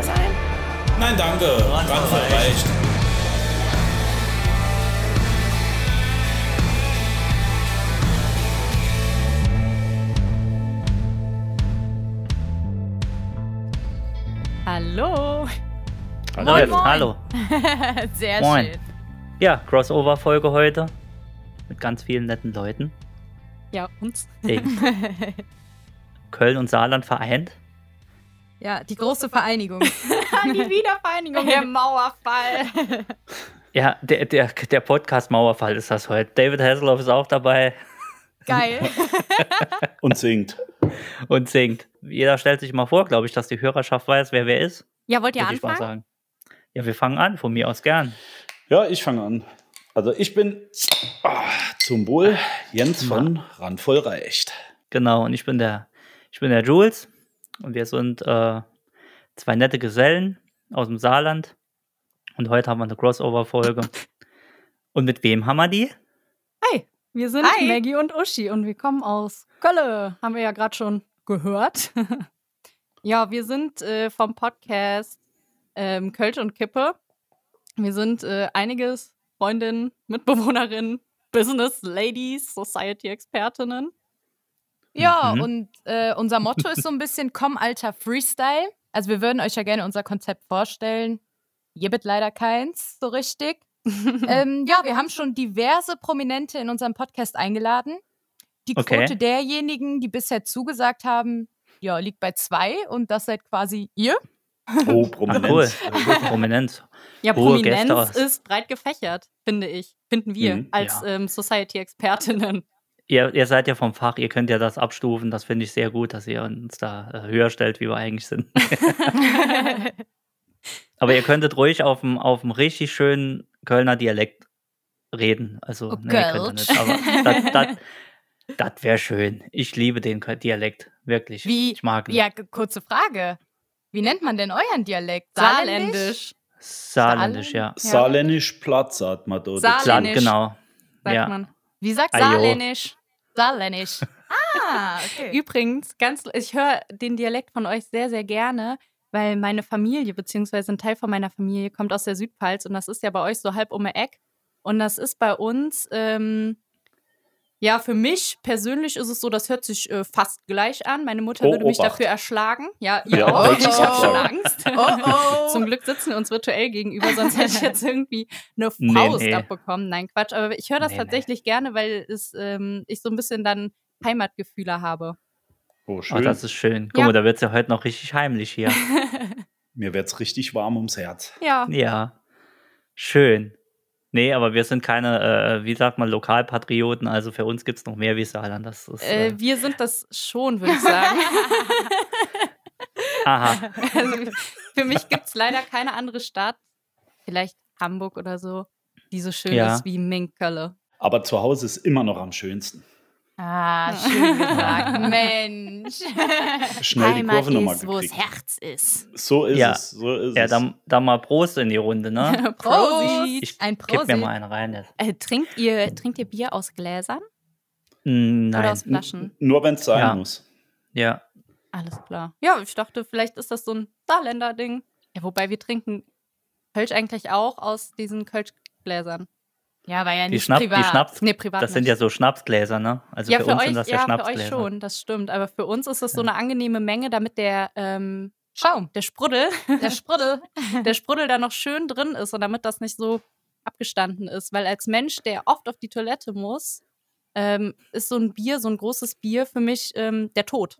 mehr sein. Nein, danke. Randvoll reicht. Hallo. Hallo, Moin, moin. hallo. Sehr Moin. schön. Ja, Crossover-Folge heute. Mit ganz vielen netten Leuten. Ja, uns. Köln und Saarland vereint. Ja, die große Vereinigung. die Wiedervereinigung, der Mauerfall. Ja, der, der, der Podcast Mauerfall ist das heute. David Hasselhoff ist auch dabei Geil. Und singt. und singt. Jeder stellt sich mal vor, glaube ich, dass die Hörerschaft weiß, wer wer ist. Ja, wollt ihr Würde ich mal anfangen? sagen. Ja, wir fangen an, von mir aus gern. Ja, ich fange an. Also ich bin ah, zum Wohl Jens von Randvoll reicht. Genau, und ich bin der, ich bin der Jules und wir sind äh, zwei nette Gesellen aus dem Saarland. Und heute haben wir eine Crossover-Folge. und mit wem haben wir die? Hi, wir sind Hi. Maggie und Uschi und wir kommen aus Kölle. Haben wir ja gerade schon gehört. ja, wir sind äh, vom Podcast ähm, Kölsch und Kippe. Wir sind äh, einiges Freundinnen, Mitbewohnerinnen, Business Ladies, Society-Expertinnen. Ja, Mhm. und äh, unser Motto ist so ein bisschen Komm, alter Freestyle. Also wir würden euch ja gerne unser Konzept vorstellen. Gibt leider keins so richtig. ähm, ja, wir haben schon diverse Prominente in unserem Podcast eingeladen. Die Okay. Quote derjenigen, die bisher zugesagt haben, ja, liegt bei zwei und das seid quasi ihr. Oh, Prominenz. cool. Prominenz. Ja, Hohe Prominenz ist breit gefächert, finde ich. Finden wir Mhm, als ja. ähm, Society-Expertinnen. Ihr, ihr seid ja vom Fach, ihr könnt ja das abstufen. Das finde ich sehr gut, dass ihr uns da äh, höher stellt, wie wir eigentlich sind. Aber ihr könntet ruhig auf dem, auf dem richtig schönen Kölner Dialekt reden. Also, Oh, nee, könnt ihr nicht. Aber das, das, das wäre schön. Ich liebe den Dialekt. Wirklich. Wie? Ich mag ihn. Ja, kurze Frage. Wie nennt man denn euren Dialekt? Saarländisch, Saarländisch, ja. Saarländisch Platz, sagt man dort. Saarländisch. Saar, genau. sagt ja. man. Wie sagt Ajo. Saarländisch. Saarländisch? Ah, okay. Übrigens, ganz, ich höre den Dialekt von euch sehr, sehr gerne, weil meine Familie, beziehungsweise ein Teil von meiner Familie, kommt aus der Südpfalz und das ist ja bei euch so halb um Eck. Und das ist bei uns, ähm, ja, für mich persönlich ist es so, das hört sich äh, fast gleich an. Meine Mutter Oh, würde mich Obacht. dafür erschlagen. Ja, ihr Ja, auch. Ich habe schon. Angst. Oh, oh. Zum Glück sitzen wir uns virtuell gegenüber, sonst hätte ich jetzt irgendwie eine Nee, Faust nee. abbekommen. Nein, Quatsch. Aber ich höre das Nee, nee. tatsächlich gerne, weil es, ähm, ich so ein bisschen dann Heimatgefühle habe. Oh, Oh, schön. das ist schön. Guck Ja. mal, da wird es ja heute noch richtig heimlich hier. Mir wird's richtig warm ums Herz. Ja. Ja, schön. Nee, aber wir sind keine, äh, wie sagt man, Lokalpatrioten. Also für uns gibt es noch mehr wie Saarland. Das ist, Äh, äh, wir sind das schon, würde ich sagen. aha. also, für mich gibt es leider keine andere Stadt, vielleicht Hamburg oder so, die so schön Ja. ist wie Minkölle. Aber zu Hause ist immer noch am schönsten. Ah, schön gesagt. Mensch. Schnell die Heimat Kurve nochmal ist, wo gekriegt. Herz ist. So ist Ja. es. So ist Ja, es. dann, dann mal Prost in die Runde, ne? Prosit. Ich Ein gib mir mal einen rein. Äh, trinkt, ihr, trinkt ihr Bier aus Gläsern Mm, oder Nein. aus Flaschen? Nur wenn es sein Ja. muss. Ja. Alles klar. Ja, ich dachte, vielleicht ist das so ein Saarländer-Ding. Ja, wobei wir trinken Kölsch eigentlich auch aus diesen Kölschgläsern. Ja, war ja Die, nicht Schnapp, privat. die Schnaps, Nee, privat das sind nicht. ja so Schnapsgläser, ne? Also ja, für, für, uns euch, sind das ja, ja, für euch Schnapsgläser. schon, das stimmt. Aber für uns ist das so eine angenehme Menge, damit der ähm, Schaum, der Sprudel, Der Sprudel. der Sprudel da noch schön drin ist und damit das nicht so abgestanden ist. Weil als Mensch, der oft auf die Toilette muss, ähm, ist so ein Bier, so ein großes Bier für mich ähm, der Tod.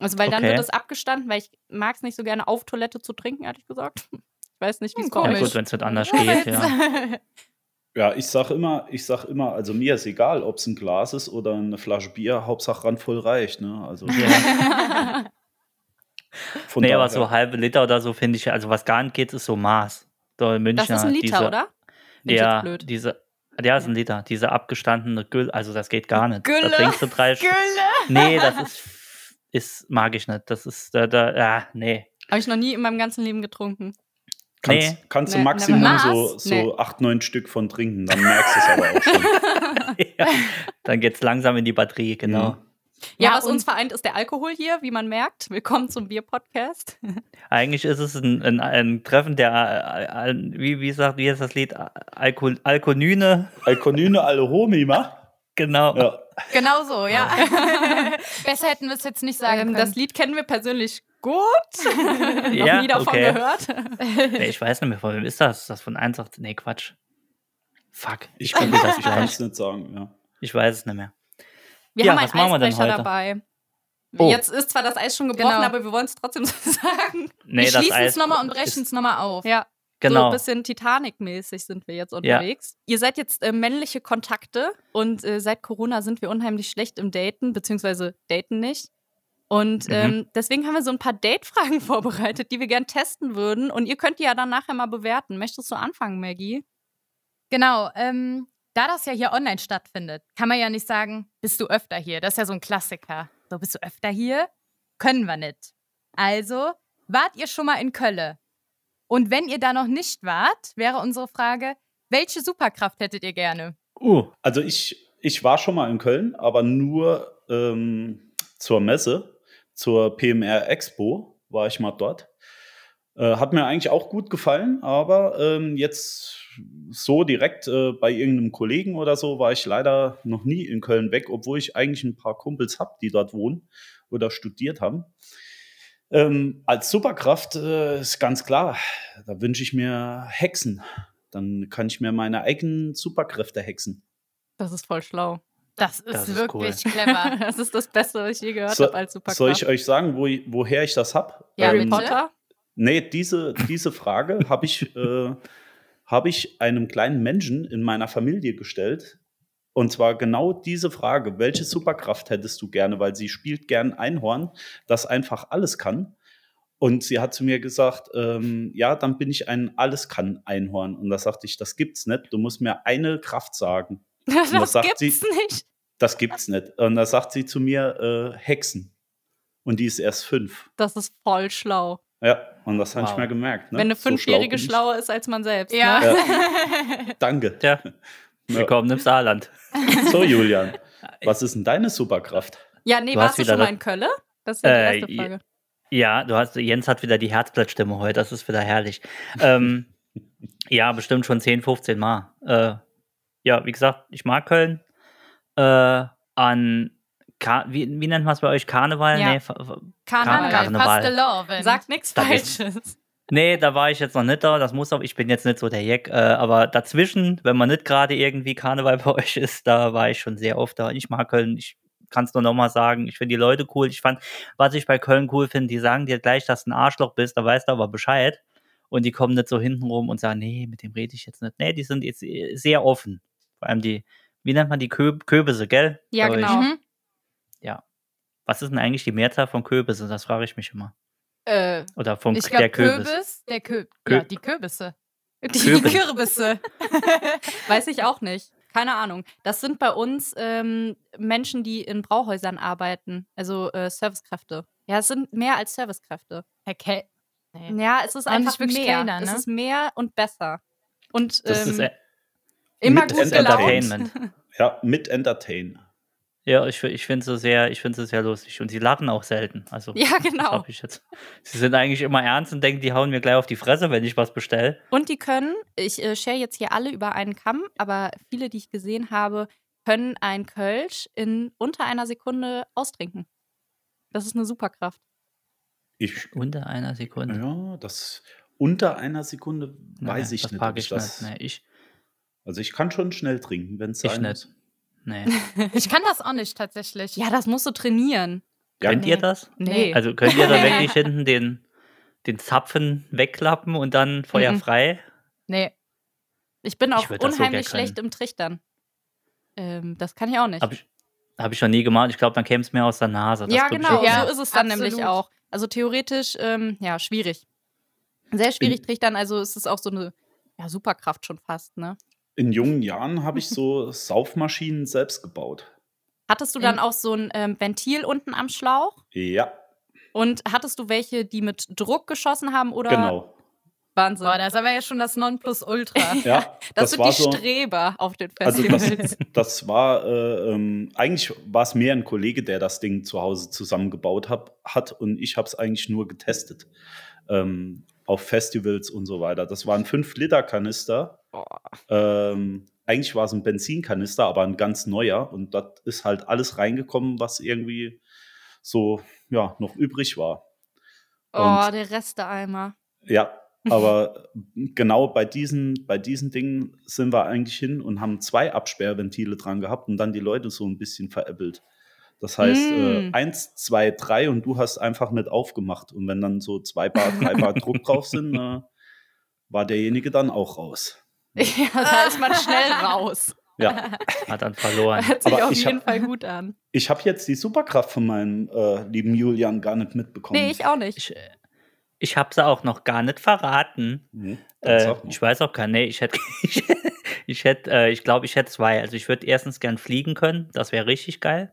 Also weil dann Okay. wird es abgestanden, weil ich mag es nicht so gerne auf Toilette zu trinken, ehrlich gesagt. Ich weiß nicht, wie es Hm, bei Ja gut, wenn es nicht anders geht, ja. Ja, ich sag immer, ich sag immer, also mir ist egal, ob es ein Glas ist oder eine Flasche Bier, Hauptsache randvoll reicht. Ne? Also von Nee, aber daher- so halbe Liter oder so finde ich, also was gar nicht geht, ist so Maß. So in München. Das ist ein Liter, diese, oder? Ja, diese, ja, ist ein Liter. Diese abgestandene Gülle, also das geht gar nicht. Gülle. Da trinkst du drei Sch- Nee, das ist, ist, mag ich nicht. Das ist, da, da, ah, nee. Habe ich noch nie in meinem ganzen Leben getrunken. Kannst, Nee. kannst du Nee, Maximum never so, so Nee. acht, neun Stück von trinken, dann merkst du es aber auch schon. ja, dann geht's langsam in die Batterie, genau. Ja, Ja, was uns vereint, ist der Alkohol hier, wie man merkt. Willkommen zum Bier-Podcast. Eigentlich ist es ein, ein, ein Treffen der, äh, äh, wie, wie sagt, wie heißt das Lied? Alkol, Alkonyne. Alkonyne alle Homi, ma? Genau. Ja. Genau so, ja. Besser hätten wir es jetzt nicht sagen Ähm, können. das Lied kennen wir persönlich gut. Noch Ja, nie davon okay. gehört. Nee, ich weiß nicht mehr, von wem ist das? Ist das von 1,8? Nee, Quatsch. Fuck. Ich google kann das ich kann es nicht sagen, ja. Ich weiß es nicht mehr. Wir Ja, haben was einen denn Eisbrecher dabei. Oh. Jetzt ist zwar das Eis schon gebrochen, Genau. aber wir wollen es trotzdem so sagen. Nee, wir schließen es nochmal und brechen es nochmal auf. Ja, so Genau. ein bisschen Titanic-mäßig sind wir jetzt unterwegs. Ihr seid jetzt äh, männliche Kontakte und äh, seit Corona sind wir unheimlich schlecht im Daten, beziehungsweise daten nicht. Und Mhm. ähm, deswegen haben wir so ein paar Date-Fragen vorbereitet, die wir gern testen würden. Und ihr könnt die ja dann nachher mal bewerten. Möchtest du anfangen, Maggie? Genau, ähm, da das ja hier online stattfindet, kann man ja nicht sagen, bist du öfter hier. Das ist ja so ein Klassiker. So, bist du öfter hier? Können wir nicht. Also, wart ihr schon mal in Kölle? Und wenn ihr da noch nicht wart, wäre unsere Frage, welche Superkraft hättet ihr gerne? Uh, Also ich, ich war schon mal in Köln, aber nur ähm, zur Messe, zur PMR Expo war ich mal dort. Äh, hat mir eigentlich auch gut gefallen, aber ähm, jetzt so direkt äh, bei irgendeinem Kollegen oder so war ich leider noch nie in Köln weg, obwohl ich eigentlich ein paar Kumpels habe, die dort wohnen oder studiert haben. Ähm, als Superkraft äh, ist ganz klar, da wünsche ich mir Hexen. Dann kann ich mir meine eigenen Superkräfte hexen. Das ist voll schlau. Das ist, Das ist wirklich clever. Das ist das Beste, was ich je gehört So- habe als Superkraft. Soll ich euch sagen, wo, woher ich das habe? Ja, Harry bitte. Potter? Nee, diese, diese Frage habe ich, äh, hab ich einem kleinen Menschen in meiner Familie gestellt. Und zwar genau diese Frage: Welche Superkraft hättest du gerne? Weil sie spielt gern Einhorn, das einfach alles kann. Und sie hat zu mir gesagt: ähm, Ja, dann bin ich ein Alles-Kann-Einhorn. Und da sagte ich: Das gibt's nicht. Du musst mir eine Kraft sagen. Das sagt gibt's sie? nicht. Das gibt's nicht. Und da sagt sie zu mir: äh, Hexen. Und die ist erst fünf. Das ist voll schlau. Ja, und das habe ich Wow. mir gemerkt. Ne? Wenn eine So schlau Fünfjährige bin ich. schlauer ist als man selbst. Ja. Ne? Danke. tja, Ja. willkommen im Saarland. So, Julian, was ist denn deine Superkraft? Ja, nee, Du warst du schon mal in Kölle? Das ist ja die Äh, erste Frage. Ja, du hast, Jens hat wieder die Herzblattstimme heute, das ist wieder herrlich. ähm, ja, bestimmt schon 10, 15 Mal. Äh, ja, wie gesagt, ich mag Köln. Äh, an, Ka wie, wie nennt man es bei euch? Karneval? Ja. Nee, Karneval. Karneval. Fastelovend. Sagt nichts Falsches. nee, da war ich jetzt noch nicht da, das muss auch, ich bin jetzt nicht so der Jack, äh, aber dazwischen, wenn man nicht gerade irgendwie Karneval bei euch ist, da war ich schon sehr oft da. Ich mag Köln, ich kann es nur nochmal sagen, ich finde die Leute cool. Ich fand, was ich bei Köln cool finde, die sagen dir gleich, dass du ein Arschloch bist, da weißt du aber Bescheid. Und die kommen nicht so hinten rum und sagen, nee, mit dem rede ich jetzt nicht. Nee, die sind jetzt äh, sehr offen. Vor allem die, wie nennt man die Kö Köbisse, gell? Ja, genau. Mhm. Was ist denn eigentlich die Mehrzahl von Köbisse? Das frage ich mich immer. Äh, Oder von Ich der Kürbis. Kürbis. Der Kö Kö- ja, die Kürbisse. die Kürbis. Kürbisse. weiß ich auch nicht. Keine Ahnung. Das sind bei uns ähm, Menschen, die in Brauhäusern arbeiten. Also äh, Servicekräfte. Ja, es sind mehr als Servicekräfte. Okay. Nee. Ja, es ist Und einfach mehr. Kellner, Es ne? ist mehr und besser. Und Das ähm, ist äh, immer gut gelaunt. Entertainment. Ja, mit Entertain. Ja, ich, ich finde sie sehr, ich finde sie sehr lustig. Und sie lachen auch selten. Also, Ja, genau. ich jetzt. Sie sind eigentlich immer ernst und denken, die hauen mir gleich auf die Fresse, wenn ich was bestelle. Und die können, ich äh, share jetzt hier alle über einen Kamm, aber viele, die ich gesehen habe, können ein Kölsch in unter einer Sekunde austrinken. Das ist eine Superkraft. Ich, Unter einer Sekunde. ja, das unter einer Sekunde weiß Nee, ich das nicht, ich ich das. nicht. Nee, ich, Also ich kann schon schnell trinken, wenn es ich sein nicht. muss. Nee. Ich kann das auch nicht tatsächlich. Ja, das musst du trainieren. Ja, Könnt ihr Nee. das? Nee. Also könnt ihr da wirklich hinten den, den Zapfen wegklappen und dann Feuer Mhm. frei? Nee. Ich bin auch so unheimlich können. schlecht im Trichtern. Ähm, das kann ich auch nicht. Habe ich, hab ich noch nie gemacht. Ich glaube, dann käme es mir aus der Nase. Das ja, ich genau. Ja, so ist es dann absolut. nämlich auch. Also theoretisch, ähm, ja, schwierig. Sehr schwierig trichtern. Also ist es auch so eine ja, Superkraft schon fast, ne? In jungen Jahren habe ich so Saufmaschinen selbst gebaut. Hattest du dann auch so ein ähm, Ventil unten am Schlauch? Ja, Und hattest du welche, die mit Druck geschossen haben oder? genau. Wahnsinn. Boah, das aber ja schon das Nonplusultra. Ja, das, das sind war die so. Streber auf den Also Festivals. das, das war äh, ähm, eigentlich war es mehr ein Kollege, der das Ding zu Hause zusammengebaut hab, hat und ich habe es eigentlich nur getestet ähm, auf Festivals und so weiter. Das war ein 5-Liter-Kanister. Boah. Ähm, eigentlich war es ein Benzinkanister, aber ein ganz neuer und dort ist halt alles reingekommen, was irgendwie so ja noch übrig war. oh, Und- der Resteeimer. Ja, aber genau bei diesen, bei diesen Dingen sind wir eigentlich hin und haben zwei Absperrventile dran gehabt und dann die Leute so ein bisschen veräppelt. Das heißt, äh, Mm. eins, zwei, drei und du hast einfach nicht aufgemacht. Und wenn dann so zwei Bar, drei Bar Druck drauf sind, äh, war derjenige dann auch raus. Ja, da ist man schnell raus. Ja, Hat dann verloren. Hört sich Aber auf ich jeden hab- Fall gut an. ich habe jetzt die Superkraft von meinem äh, lieben Julian gar nicht mitbekommen. Nee, ich auch nicht. Ich, äh, ich habe sie auch noch gar nicht verraten. Dann Äh, ich weiß auch gar nicht. Ich hätte, ich, ich hätte, äh, ich glaube, ich hätte zwei. Also ich würde erstens gern fliegen können. Das wäre richtig geil.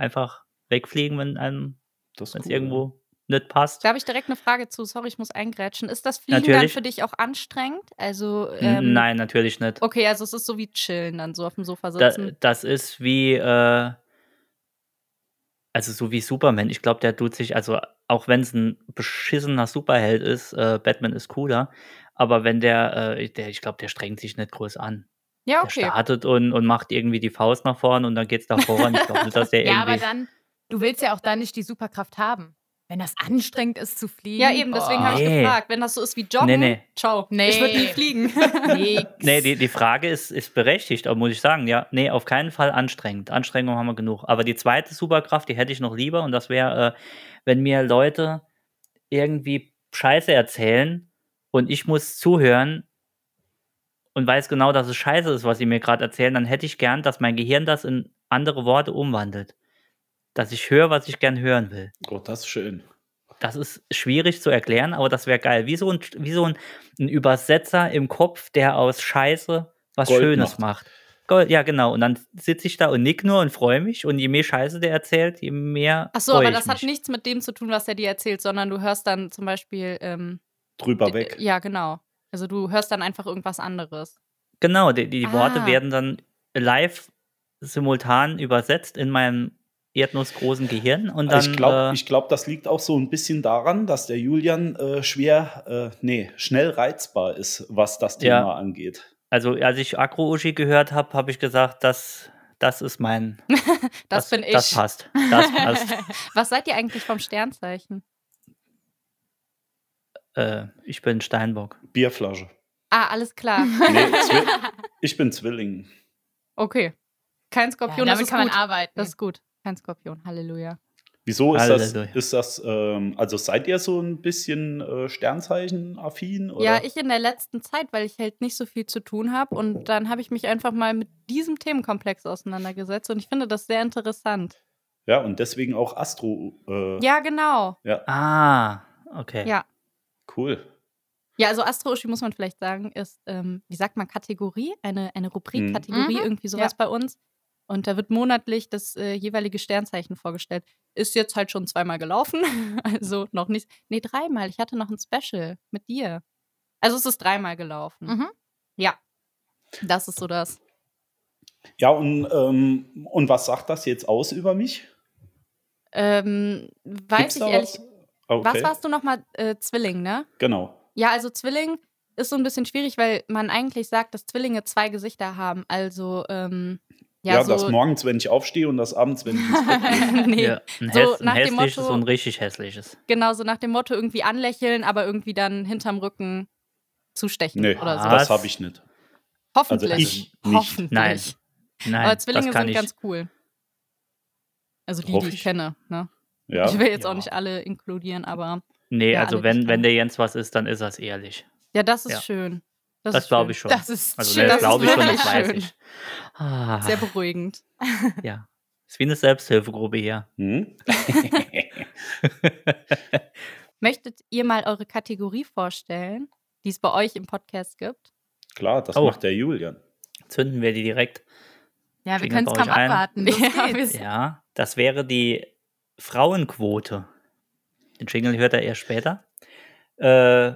Einfach wegfliegen, wenn einem, das cool, irgendwo nicht passt. Da habe ich direkt eine Frage zu. Sorry, ich muss eingrätschen. Ist das Fliegen Natürlich. dann für dich auch anstrengend? Also, ähm, Nein, natürlich nicht. Okay, also es ist so wie chillen, dann so auf dem Sofa Da, sitzen. das ist wie, äh, also so wie Superman. Ich glaube, der tut sich, also auch wenn es ein beschissener Superheld ist, äh, Batman ist cooler. Aber wenn der, äh, der ich glaube, der strengt sich nicht groß an. Ja, Der okay. startet und, und macht irgendwie die Faust nach vorne und dann geht's da voran. Ich glaube dass der ja, aber irgendwie. dann, du willst ja auch dann nicht die Superkraft haben. Wenn das anstrengend ist zu fliegen. Ja, eben, deswegen boah. habe ich Nee. gefragt. Wenn das so ist wie Joggen, Nee, nee. ciao. Nee. Ich würde nie fliegen. Nee, die, die Frage ist, ist berechtigt, aber muss ich sagen, ja, nee, auf keinen Fall anstrengend. Anstrengung haben wir genug. Aber die zweite Superkraft, die hätte ich noch lieber und das wäre, äh, wenn mir Leute irgendwie Scheiße erzählen und ich muss zuhören und weiß genau, dass es Scheiße ist, was sie mir gerade erzählen, dann hätte ich gern, dass mein Gehirn das in andere Worte umwandelt. Dass ich höre, was ich gern hören will. Oh, das ist schön. Das ist schwierig zu erklären, aber das wäre geil. Wie so, ein, wie so ein, ein Übersetzer im Kopf, der aus Scheiße was Gold Schönes macht. macht. Gold, ja, genau. Und dann sitze ich da und nick nur und freue mich. Und je mehr Scheiße der erzählt, je mehr. Ach so, freu aber ich das hat mich. nichts mit dem zu tun, was er dir erzählt, sondern du hörst dann zum Beispiel. Ähm, Drüber weg. Ja, genau. Also du hörst dann einfach irgendwas anderes. Genau, die, die Worte Ah. werden dann live simultan übersetzt in meinem erdnussgroßen Gehirn. Und dann. Also ich glaube, äh, ich glaub, das liegt auch so ein bisschen daran, dass der Julian äh, schwer, äh, nee, schnell reizbar ist, was das Thema Ja. angeht. also, als ich Agro-Uschi gehört habe, habe ich gesagt, das, das ist mein. Das, bin ich. Das passt. Das passt. was seid ihr eigentlich vom Sternzeichen? Äh, ich bin Steinbock. Bierflasche. Ah, alles klar. Nee, ich bin Zwilling. Okay. Kein Ja, Skorpion, das damit ist kann man gut. arbeiten. Das ist gut. Kein Skorpion. Halleluja. Wieso ist das, Halleluja. ist das ähm, also seid ihr so ein bisschen äh, Sternzeichen-affin? Ja, ich in der letzten Zeit, weil ich halt nicht so viel zu tun habe. Und dann habe ich mich einfach mal mit diesem Themenkomplex auseinandergesetzt. Und ich finde das sehr interessant. Ja, und deswegen auch Astro. Äh, Ja, genau. ja, Ah, okay. Ja. Cool. Ja, also Astro-Uschi muss man vielleicht sagen, ist, ähm, wie sagt man, Kategorie, eine, eine Rubrik, Mhm. Kategorie, Mhm. irgendwie sowas Ja. bei uns. Und da wird monatlich das äh, jeweilige Sternzeichen vorgestellt. Ist jetzt halt schon zweimal gelaufen, also noch nicht. Nee, dreimal. Ich hatte noch ein Special mit dir. Also es ist dreimal gelaufen. Mhm. Ja. Das ist so das. Ja, und, ähm, und was sagt das jetzt aus über mich? Ähm, weiß Gibt's ich ehrlich. was? Okay, Was warst du nochmal? Äh, Zwilling, ne? Genau. Ja, also Zwilling ist so ein bisschen schwierig, weil man eigentlich sagt, dass Zwillinge zwei Gesichter haben. Also, ähm, ja, Ja, so. das morgens, wenn ich aufstehe und das abends, wenn ich ins Bett gehe. nee, Ja, ein, So häss, ein nach dem hässliches Motto- und ein richtig hässliches. genau so nach dem Motto irgendwie anlächeln, aber irgendwie dann hinterm Rücken zustechen Nee, oder so. Was? das habe ich nicht. Hoffentlich. also ich nicht. Hoffentlich. Nein, Nein, aber Zwillinge das kann sind ich. ganz cool. Also die, Hoffe die ich ich. kenne. Ne? Ja. Ich will jetzt auch Ja. nicht alle inkludieren, aber nee, Ja, also wenn, wenn der Jens was ist, dann ist das ehrlich. ja, das ist Ja. schön. Das, ist glaube ich schon. Das ist also schön. Das das ist glaube ich schon, das wirklich weiß schön. ich. Ah, Sehr beruhigend. ja. Ist wie eine Selbsthilfegruppe hier. Hm? Möchtet ihr mal eure Kategorie vorstellen, die es bei euch im Podcast gibt? Klar, das Oh. macht der Julian. Zünden wir die direkt. Ja, wir können es kaum abwarten. Ja. Ja, das wäre die Frauenquote. Den Jingle hört er erst später. Äh,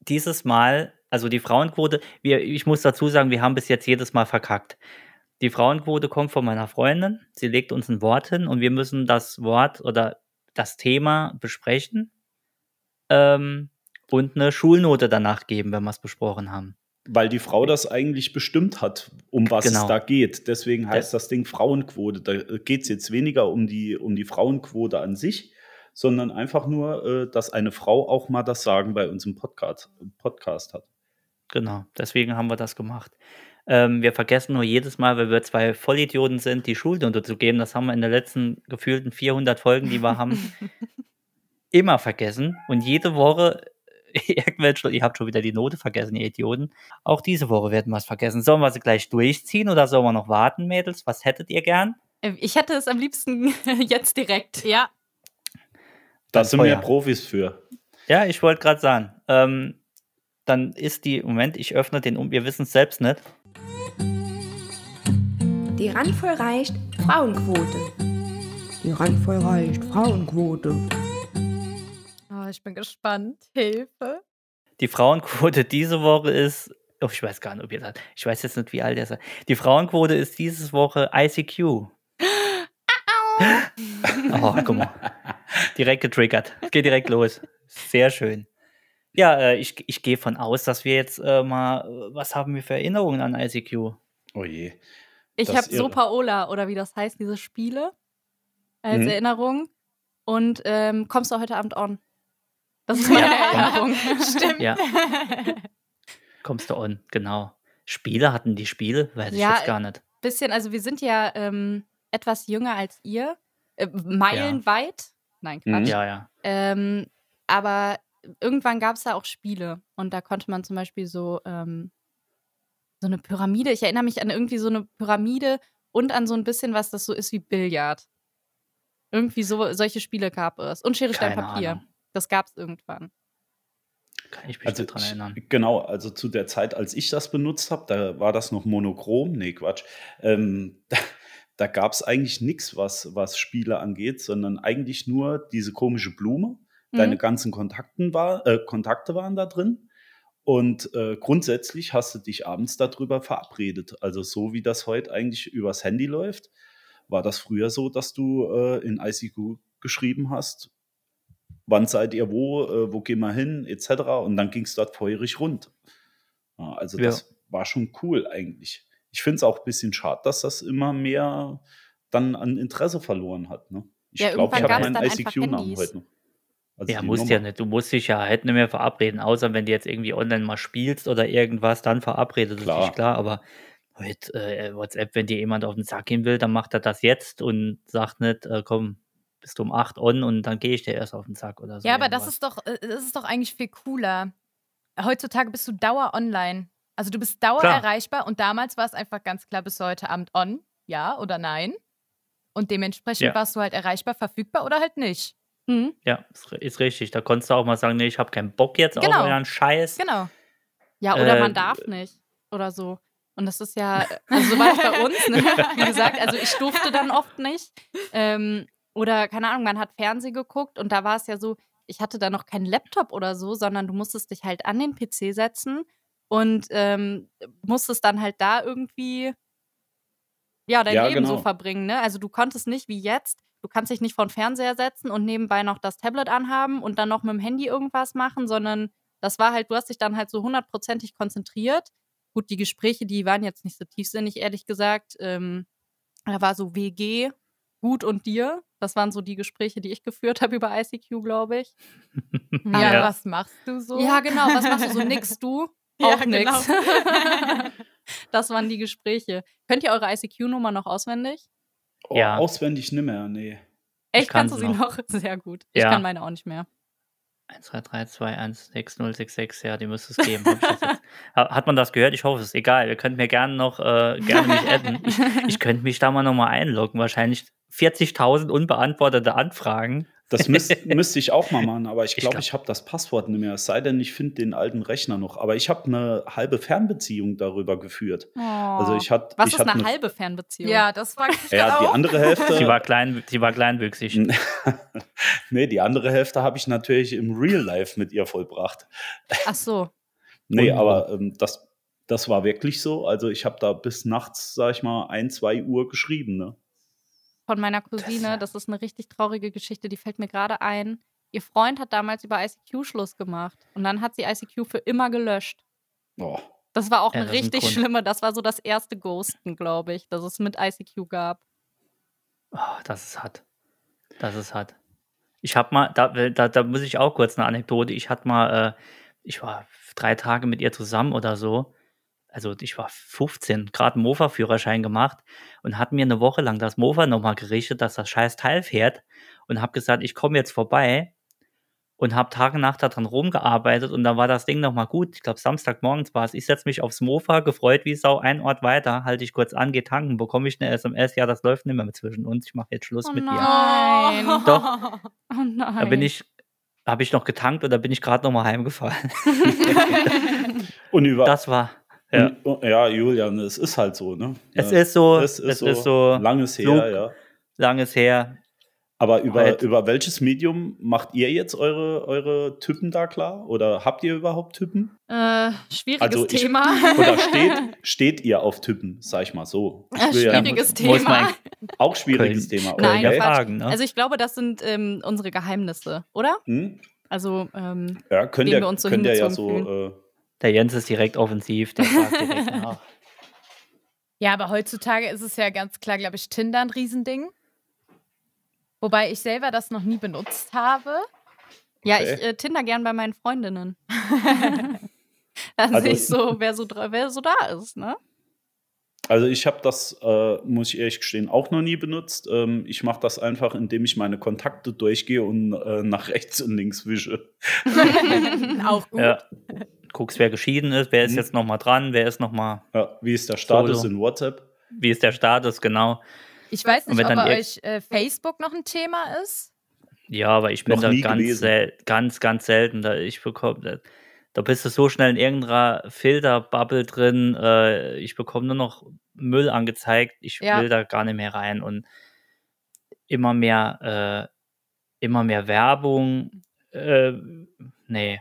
dieses Mal, also die Frauenquote, wir, ich muss dazu sagen, wir haben bis jetzt jedes Mal verkackt. Die Frauenquote kommt von meiner Freundin. Sie legt uns ein Wort hin und wir müssen das Wort oder das Thema besprechen ähm, und eine Schulnote danach geben, wenn wir es besprochen haben. Weil die Frau das eigentlich bestimmt hat, um was Genau. es da geht. Deswegen heißt das Ding Frauenquote. Da geht es jetzt weniger um die, um die Frauenquote an sich, sondern einfach nur, äh, dass eine Frau auch mal das Sagen bei uns im Podcast, Podcast hat. Genau, deswegen haben wir das gemacht. Ähm, wir vergessen nur jedes Mal, weil wir zwei Vollidioten sind, die Schulnote zu geben. Das haben wir in den letzten gefühlten 400 Folgen, die wir haben, immer vergessen. Und jede Woche irgendwelche, ihr habt schon wieder die Note vergessen, ihr Idioten. Auch diese Woche werden wir es vergessen. Sollen wir sie gleich durchziehen oder sollen wir noch warten, Mädels? Was hättet ihr gern? Äh, Ich hätte es am liebsten jetzt direkt. Ja, Da Das sind wir. Profis für. Ja, ich wollte gerade sagen. Ähm, dann ist die, Moment, ich öffne den um, wir wissen es selbst nicht. Die randvoll reicht Frauenquote. Die randvoll reicht. Frauenquote. Oh, ich bin gespannt. Hilfe. Die Frauenquote diese Woche ist, oh, ich weiß gar nicht, ob ihr das, ich weiß jetzt nicht, wie alt er ist. Die Frauenquote ist diese Woche ICQ. oh, guck mal. Direkt getriggert. Es geht direkt los. Sehr schön. Ja, äh, ich, ich gehe von aus, dass wir jetzt äh, mal, äh, was haben wir für Erinnerungen an ICQ? Oh je. Ich habe ist irre. Sopaola oder wie das heißt, diese Spiele als Mhm. Erinnerung. Und ähm, kommst du heute Abend on? Das ist meine Erinnerung. Stimmt. Ja, kommst du on, genau. Spiele hatten die Spiele? Weiß ich Ja, jetzt gar nicht. Bisschen, also wir sind ja ähm, etwas jünger als ihr. Äh, meilenweit. Nein, Mhm. Quatsch. Ja, ja. Ähm, aber irgendwann gab es da auch Spiele und da konnte man zum Beispiel so, ähm, so eine Pyramide, ich erinnere mich an irgendwie so eine Pyramide und an so ein bisschen was, das so ist wie Billard. Irgendwie so, solche Spiele gab es. Und Schere, Stein, Papier. Ahnung. Das gab es irgendwann. Kann ich mich Also nicht dran ich, erinnern. genau, also zu der Zeit, als ich das benutzt habe, da war das noch monochrom. Nee, Quatsch. Ähm, da da gab es eigentlich nichts, was, was Spiele angeht, sondern eigentlich nur diese komische Blume. Deine Mhm. ganzen Kontakten war, äh, Kontakte waren da drin. Und äh, grundsätzlich hast du dich abends darüber verabredet. Also so wie das heute eigentlich übers Handy läuft, war das früher so, dass du äh, in ICQ geschrieben hast, wann seid ihr wo, äh, wo gehen wir hin, etc. Und dann ging es dort feurig rund. Ja, also Ja. das war schon cool eigentlich. Ich finde es auch ein bisschen schade, dass das immer mehr dann an Interesse verloren hat. Ne? Ich Ja, glaube, ich habe meinen ICQ-Namen heute noch. Also Ja, musst Nummer. ja nicht. Du musst dich ja halt nicht mehr verabreden, außer wenn du jetzt irgendwie online mal spielst oder irgendwas, dann verabredet es Klar. dich, klar. Aber mit äh, WhatsApp, wenn dir jemand auf den Sack gehen will, dann macht er das jetzt und sagt nicht, äh, komm, bist du um 8 on und dann gehe ich dir erst auf den Sack oder so. Ja, aber das ist doch, äh, das ist doch eigentlich viel cooler. Heutzutage bist du dauer online. Also du bist dauer Klar. erreichbar und damals war es einfach ganz klar bis heute Abend on, ja oder nein. Und dementsprechend Ja. warst du halt erreichbar, verfügbar oder halt nicht. Mhm. Ja, ist, ist richtig. Da konntest du auch mal sagen, nee, ich habe keinen Bock jetzt Genau. auf euren Scheiß. Genau. Ja, oder Äh, man darf nicht. Oder so. Und das ist ja, also so war es bei uns, ne? wie gesagt, also ich durfte dann oft nicht. Ähm, oder keine Ahnung, man hat Fernsehen geguckt und da war es ja so, ich hatte da noch keinen Laptop oder so, sondern du musstest dich halt an den PC setzen und ähm, musstest dann halt da irgendwie ja dein Ja, Leben so genau. verbringen. Ne? Also du konntest nicht wie jetzt, du kannst dich nicht vor den Fernseher setzen und nebenbei noch das Tablet anhaben und dann noch mit dem Handy irgendwas machen, sondern das war halt, du hast dich dann halt so hundertprozentig konzentriert. Gut, die Gespräche, die waren jetzt nicht so tiefsinnig, ehrlich gesagt. Ähm, da war so WG, gut und dir. Das waren so die Gespräche, die ich geführt habe über ICQ, glaube ich. Ja, Ja. was machst du so? Ja, genau. Was machst du so? Nix du? Ja, Auch nix. genau. das waren die Gespräche. Könnt ihr eure ICQ-Nummer noch auswendig? Oh, Ja. Auswendig nimmer, nee. Echt, kann kannst du sie noch. noch? Sehr gut. Ich Ja. kann meine auch nicht mehr. 1, 2, 3, 2, 1, 6, 0, 6, 6, ja, die müsste es geben. Ich hat man das gehört? Ich hoffe, es ist egal. Ihr könnt mir gerne noch, äh, gerne mich adden. Ich, ich könnte mich da mal nochmal einloggen. Wahrscheinlich 40.000 unbeantwortete Anfragen. Das müsst, müsste ich auch mal machen, aber ich Ich glaube, glaub- ich habe das Passwort nicht mehr. Es sei denn, ich finde den alten Rechner noch. Aber ich habe eine halbe Fernbeziehung darüber geführt. Also ich hatte. Was ich ist hatte eine halbe Fernbeziehung? Ja, das ich mich Ja, die auch. andere Hälfte. Sie war, klein, sie war kleinwüchsig. nee, die andere Hälfte habe ich natürlich im Real Life mit ihr vollbracht. Ach so. Nee, Und- aber ähm, das, das war wirklich so. Also ich habe da bis nachts, sag ich mal, ein, zwei Uhr geschrieben. Ne? Von meiner Cousine, das ist eine richtig traurige Geschichte, die fällt mir gerade ein. Ihr Freund hat damals über ICQ Schluss gemacht und dann hat sie ICQ für immer gelöscht. Oh. Das war auch Ja, eine das ein richtig Grund. schlimme, das war so das erste Ghosten, glaube ich, das es mit ICQ gab. Oh, das ist hart. Das ist hart. Ich habe mal, da, da, da muss ich auch kurz eine Anekdote. Ich hatte mal, äh, ich war drei Tage mit ihr zusammen oder so. Also ich war 15, gerade einen Mofa-Führerschein gemacht und hat mir eine Woche lang das Mofa nochmal gerichtet, dass das scheiß Teil fährt und habe gesagt, ich komme jetzt vorbei und habe Tag und Nacht daran rumgearbeitet und dann war das Ding nochmal gut. Ich glaube, Samstagmorgens war es. Ich setze mich aufs Mofa, gefreut wie Sau, ein Ort weiter, halte ich kurz an, geh tanken, bekomme ich eine SMS, ja, das läuft nicht mehr zwischen uns, ich mache jetzt Schluss Oh mit dir. nein. Doch. Oh nein. Da bin ich, habe ich noch getankt und da bin ich gerade nochmal heimgefahren. Und über, Das war, ja. Und- ja, Julian, es ist halt so, ne? Es ist so, es ist, es so, ist so langes her, Flug. ja. langes her. Aber über, Halt. über welches Medium macht ihr jetzt eure, eure Typen da klar? Oder habt ihr überhaupt Typen? äh, schwieriges Also ich- Thema. Oder steht, steht ihr auf Typen, sag ich mal so? Ich Äh, will ja schwieriges muss man Thema. auch schwieriges Thema. Nein, okay. Fragen, ne? Also ich glaube, das sind ähm, unsere Geheimnisse, oder? Hm? Also ähm, Ja, könnt ihr, wir uns so könnt ihr ja so. Äh, Der Jens ist direkt offensiv, der fragt direkt nach. Ja, aber heutzutage ist es ja ganz klar, glaube ich, Tinder ein Riesending. Wobei ich selber das noch nie benutzt habe. ja, Okay. ich äh, Tinder gern bei meinen Freundinnen. Dann Also- sehe ich so, wer so, wer so da ist, ne? Also ich habe das, äh, muss ich ehrlich gestehen, auch noch nie benutzt. Ähm, ich mache das einfach, indem ich meine Kontakte durchgehe und äh, nach rechts und links wische. Auch gut. Ja. Guckst, wer geschieden ist, wer ist Mhm. jetzt nochmal dran, wer ist nochmal, Ja, wie ist der Status Solo. in WhatsApp? wie ist der Status, genau. Ich weiß nicht, wenn ob bei euch äh, Facebook noch ein Thema ist. Ja, aber ich bin Noch da ganz, sel ganz, ganz selten. Da, ich bekomme, da, da bist du so schnell in irgendeiner Filterbubble drin. Äh, ich bekomme nur noch Müll angezeigt. Ich Ja. will da gar nicht mehr rein und immer mehr, äh, immer mehr Werbung. Äh, nee.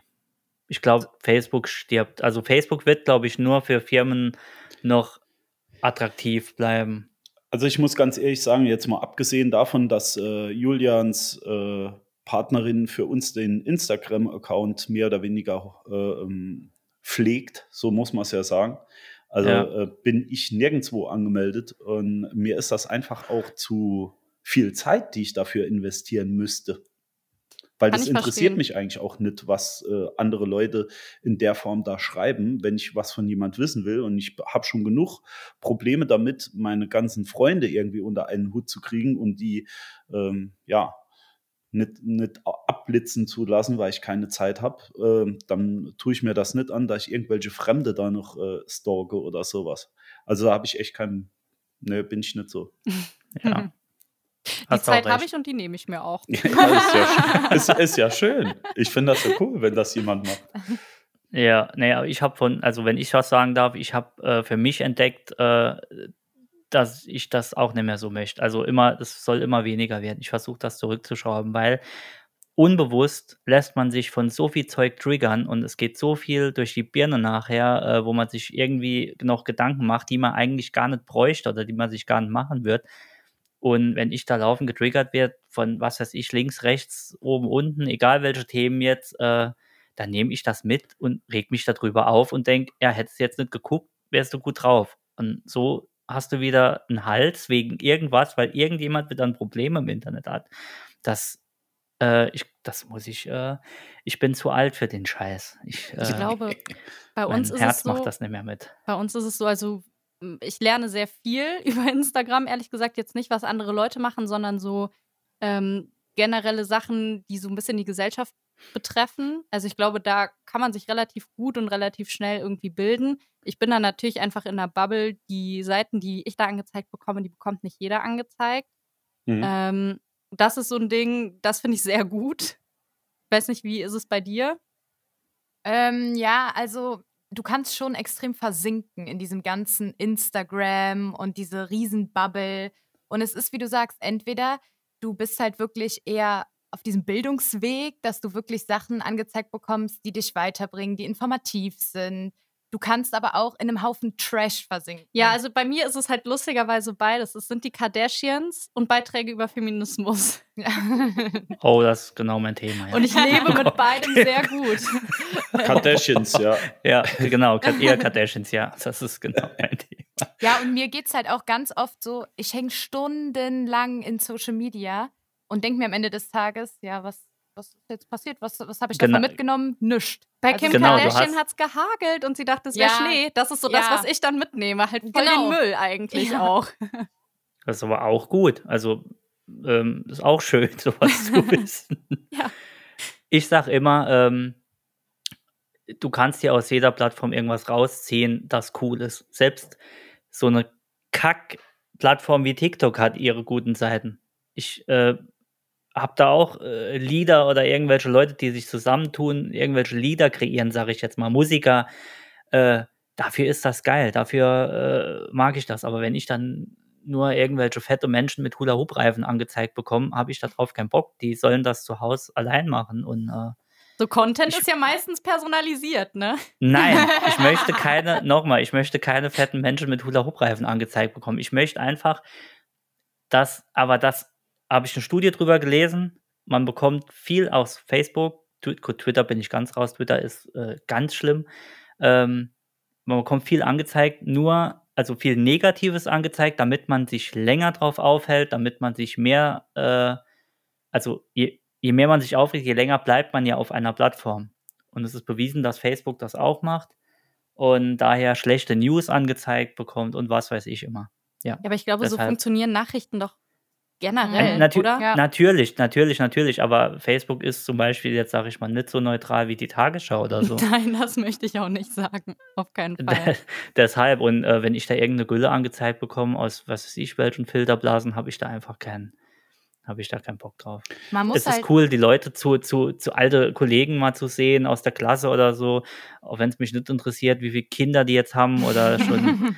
Ich glaube, Facebook stirbt. Also Facebook wird, glaube ich, nur für Firmen noch attraktiv bleiben. Also ich muss ganz ehrlich sagen, jetzt mal abgesehen davon, dass äh, Julians äh, Partnerin für uns den Instagram-Account mehr oder weniger äh, ähm, pflegt, so muss man es ja sagen. Also Ja. äh, bin ich nirgendwo angemeldet und mir ist das einfach auch zu viel Zeit, die ich dafür investieren müsste. Weil Kann das interessiert verstehen. mich eigentlich auch nicht, was äh, andere Leute in der Form da schreiben, wenn ich was von jemand wissen will. Und ich habe schon genug Probleme damit, meine ganzen Freunde irgendwie unter einen Hut zu kriegen und die ähm, ja nicht, nicht abblitzen zu lassen, weil ich keine Zeit habe. Ähm, dann tue ich mir das nicht an, da ich irgendwelche Fremde da noch äh, stalke oder sowas. Also da habe ich echt keinen, ne, bin ich nicht so. Ja. Die Hast Zeit habe ich und die nehme ich mir auch. Ja, ist, ja, ist, ist ja schön. Ich finde das ja cool, wenn das jemand macht. Ja, naja, ich habe von, also wenn ich was sagen darf, ich habe äh, für mich entdeckt, äh, dass ich das auch nicht mehr so möchte. Also immer, das soll immer weniger werden. Ich versuche das zurückzuschrauben, weil unbewusst lässt man sich von so viel Zeug triggern und es geht so viel durch die Birne nachher, äh, wo man sich irgendwie noch Gedanken macht, die man eigentlich gar nicht bräuchte oder die man sich gar nicht machen wird. Und wenn ich da laufend getriggert werde von, was weiß ich, links, rechts, oben, unten, egal welche Themen jetzt, äh, dann nehme ich das mit und reg mich darüber auf und denke, ja, hättest du jetzt nicht geguckt, wärst du gut drauf. Und so hast du wieder einen Hals wegen irgendwas, weil irgendjemand wieder ein Problem im Internet hat. Das, äh, ich, das muss ich, äh, ich bin zu alt für den Scheiß. Ich, äh, Ich glaube, bei mein uns ist Herz es so, macht das nicht mehr mit. Bei uns ist es so, also ich lerne sehr viel über Instagram, ehrlich gesagt, jetzt nicht, was andere Leute machen, sondern so ähm, generelle Sachen, die so ein bisschen die Gesellschaft betreffen. Also ich glaube, da kann man sich relativ gut und relativ schnell irgendwie bilden. Ich bin da natürlich einfach in einer Bubble. Die Seiten, die ich da angezeigt bekomme, die bekommt nicht jeder angezeigt. Mhm. Ähm, das ist so ein Ding, das finde ich sehr gut. Ich weiß nicht, wie ist es bei dir? Ähm, ja, also du kannst schon extrem versinken in diesem ganzen Instagram und diese Riesenbubble. Und es ist, wie du sagst, entweder du bist halt wirklich eher auf diesem Bildungsweg, dass du wirklich Sachen angezeigt bekommst, die dich weiterbringen, die informativ sind. Du kannst aber auch in einem Haufen Trash versinken. Ja, also bei mir ist es halt lustigerweise beides. Es sind die Kardashians und Beiträge über Feminismus. Oh, das ist genau mein Thema. Ja, Und ich lebe mit beidem sehr gut. Kardashians, ja. ja genau. Eher Kardashians, ja. Das ist genau mein Thema. Ja, und mir geht's halt auch ganz oft so, ich hänge stundenlang in Social Media und denke mir am Ende des Tages, ja, was, was ist jetzt passiert? Was, was habe ich davon Genau. mitgenommen? Nischt. Bei Also Kim Genau, du Kardashian hat es gehagelt und sie dachte, es wäre Ja. Schnee. Das ist so das, Ja. was ich dann mitnehme. Halt voll Genau. den Müll eigentlich Ja. auch. Das ist aber auch gut. Also, ähm, ist auch schön, sowas zu wissen. Ja. Ich sag immer, ähm, du kannst dir aus jeder Plattform irgendwas rausziehen, das cool ist. Selbst so eine Kack-Plattform wie TikTok hat ihre guten Seiten. Ich äh, habe da auch äh, Lieder oder irgendwelche Leute, die sich zusammentun, irgendwelche Lieder kreieren, sage ich jetzt mal, Musiker. Äh, dafür ist das geil, dafür äh, mag ich das. Aber wenn ich dann nur irgendwelche fette Menschen mit Hula-Hoop-Reifen angezeigt bekomme, habe ich darauf keinen Bock. Die sollen das zu Hause allein machen. Und äh, So Content Ich- ist ja meistens personalisiert, ne? nein, ich möchte keine, nochmal, ich möchte keine fetten Menschen mit Hula-Hoop-Reifen angezeigt bekommen. Ich möchte einfach, dass, aber das habe ich eine Studie drüber gelesen. Man bekommt viel aus Facebook. Twitter bin ich ganz raus. Twitter ist äh, ganz schlimm. Ähm, man bekommt viel angezeigt, nur, also viel Negatives angezeigt, damit man sich länger drauf aufhält, damit man sich mehr, äh, also je, je mehr man sich aufregt, je länger bleibt man ja auf einer Plattform. Und es ist bewiesen, dass Facebook das auch macht und daher schlechte News angezeigt bekommt und was weiß ich immer. Ja, aber ich glaube, so Deshalb- funktionieren Nachrichten doch generell, natü- oder? Ja. Natürlich, natürlich, natürlich, aber Facebook ist zum Beispiel jetzt, sage ich mal, nicht so neutral wie die Tagesschau oder so. Nein, das möchte ich auch nicht sagen. Auf keinen Fall. Deshalb, und äh, wenn ich da irgendeine Gülle angezeigt bekomme, aus was weiß ich, welchen Filterblasen, habe ich da einfach keinen, habe ich da keinen Bock drauf. Man muss es halt, ist cool, die Leute zu, zu, zu alte Kollegen mal zu sehen aus der Klasse oder so, auch wenn es mich nicht interessiert, wie viele Kinder die jetzt haben oder schon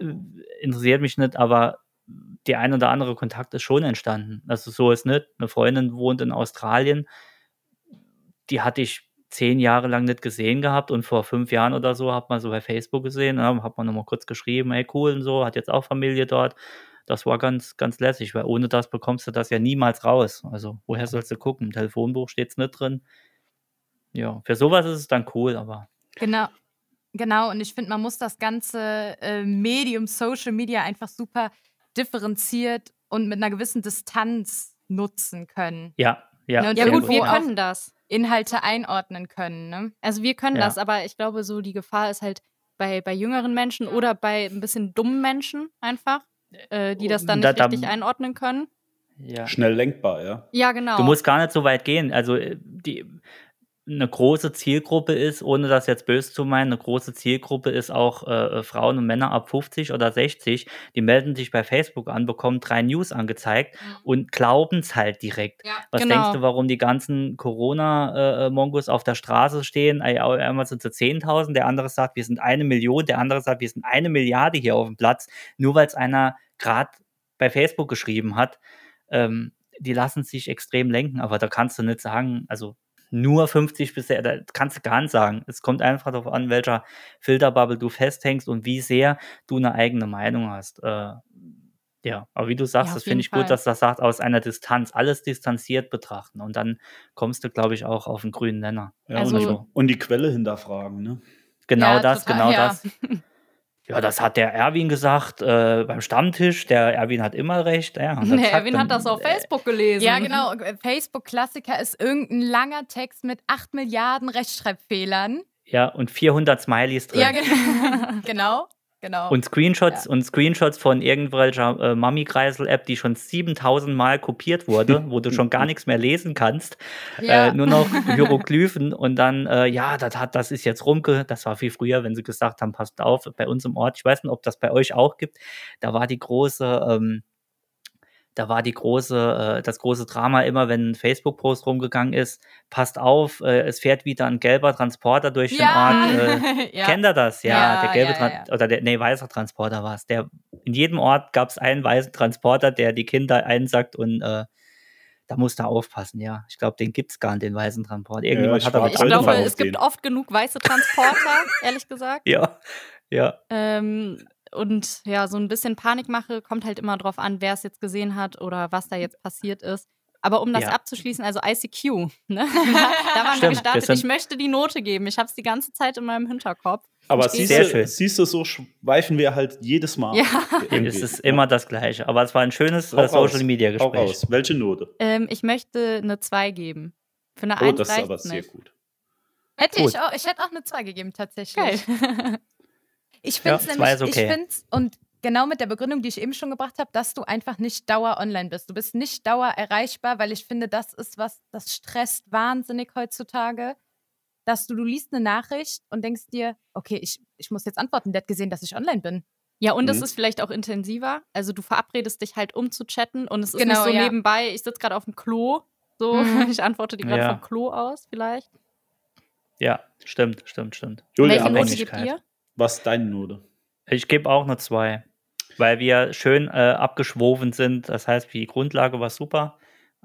interessiert mich nicht, aber der ein oder andere Kontakt ist schon entstanden. Also so ist nicht. Eine Freundin wohnt in Australien, die hatte ich zehn Jahre lang nicht gesehen gehabt und vor fünf Jahren oder so hat man so bei Facebook gesehen, ja, hat man nochmal kurz geschrieben, hey cool und so, hat jetzt auch Familie dort. Das war ganz, ganz lässig, weil ohne das bekommst du das ja niemals raus. Also woher sollst du gucken? Im Telefonbuch steht es nicht drin. Ja, für sowas ist es dann cool, aber Genau. Genau, und ich finde, man muss das ganze äh, Medium Social Media einfach super differenziert und mit einer gewissen Distanz nutzen können. ja, ja. Ne, Ja, gut, wir auch können das. Inhalte einordnen können. Ne? Also wir können Ja. das, aber ich glaube, so die Gefahr ist halt bei, bei jüngeren Menschen oder bei ein bisschen dummen Menschen einfach, äh, die das dann Da- nicht da- richtig einordnen können. ja. Schnell lenkbar, ja. Ja, genau. Du musst gar nicht so weit gehen. Also äh, die, eine große Zielgruppe ist, ohne das jetzt böse zu meinen, eine große Zielgruppe ist auch äh, Frauen und Männer ab 50 oder 60, die melden sich bei Facebook an, bekommen drei News angezeigt und glauben es halt direkt. Ja, Was genau. denkst du, warum die ganzen Corona-Mongos auf der Straße stehen? Einmal sind sie 10.000, der andere sagt, wir sind eine Million, der andere sagt, wir sind eine Milliarde hier auf dem Platz, nur weil es einer gerade bei Facebook geschrieben hat. Ähm, die lassen sich extrem lenken, aber da kannst du nicht sagen, also nur 50 bisher, da kannst du gar nicht sagen. Es kommt einfach darauf an, welcher Filterbubble du festhängst und wie sehr du eine eigene Meinung hast. Äh, ja, aber wie du sagst, Ja, das finde ich gut, Fall. dass das sagt, aus einer Distanz, alles distanziert betrachten und dann kommst du, glaube ich, auch auf einen grünen Nenner. ja Also- und, und die Quelle hinterfragen, ne? Genau Ja, das, total, genau ja. das. Ja, das hat der Erwin gesagt äh, beim Stammtisch. Der Erwin hat immer recht. Ja, Der zack, Erwin dann- hat das auf Facebook gelesen. Ja, genau. Facebook-Klassiker ist irgendein langer Text mit 8 Milliarden Rechtschreibfehlern. Ja, und 400 Smileys drin. Ja, genau. genau. Und Screenshots und Screenshots von irgendwelcher äh, Mami-Kreisel-App, die schon 7000 Mal kopiert wurde, wo du schon gar nichts mehr lesen kannst. ja. Äh, nur noch Hieroglyphen und dann, äh, ja, das hat, das ist jetzt rumge, das war viel früher, wenn sie gesagt haben, passt auf, bei uns im Ort, ich weiß nicht, ob das bei euch auch gibt, da war die große, ähm, da war die große, äh, das große Drama immer, wenn ein Facebook-Post rumgegangen ist, passt auf, äh, es fährt wieder ein gelber Transporter durch ja. den Ort. Äh, ja. Kennt ihr das? Ja, Ja, der gelbe ja, Tran- ja. oder der nee, weißer Transporter war es. Der in jedem Ort gab es einen weißen Transporter, der die Kinder einsackt und äh, da musst du aufpassen, ja. Ich glaube, den gibt es gar nicht, den weißen Transport. Irgendjemand ich hat aber Ich glaube, es gibt oft genug weiße Transporter, ehrlich gesagt. Ja, ja. Ähm, und ja, so ein bisschen Panikmache kommt halt immer drauf an, wer es jetzt gesehen hat oder was da jetzt passiert ist. Aber um das Ja. abzuschließen, also ICQ, ne? da waren wir Stimmt, wir gestartet. Ich möchte die Note geben. Ich habe es die ganze Zeit in meinem Hinterkopf. Aber siehst Sehr du, schön. siehst du, so schweifen wir halt jedes Mal. Ja. irgendwie. Es ist immer das Gleiche. Aber es war ein schönes Hau äh, raus. Social Media Hau Gespräch. raus. Welche Note? Ähm, ich möchte eine 2 geben. Für eine Oh, 1 das ist aber sehr nicht. gut. Hätte Gut. ich auch, ich hätte auch eine 2 gegeben, tatsächlich. Geil. Ich finde es Ja, nämlich, ist okay. ich finde und genau mit der Begründung, die ich eben schon gebracht habe, dass du einfach nicht dauer online bist. Du bist nicht dauer erreichbar, weil ich finde, das ist was, das stresst wahnsinnig heutzutage. Dass du, du liest eine Nachricht und denkst dir, okay, ich, ich muss jetzt antworten, der hat gesehen, dass ich online bin. Ja, und es Mhm. ist vielleicht auch intensiver. Also du verabredest dich halt, um zu chatten und es ist Genau, nicht so ja. nebenbei, ich sitze gerade auf dem Klo. So, Mhm. ich antworte dir gerade Ja. vom Klo aus, vielleicht. Ja, stimmt, stimmt, stimmt. Julia, Welche Note gebt ihr? Was deine Note? Ich gebe auch eine 2, weil wir schön äh, abgeschwoven sind. Das heißt, die Grundlage war super.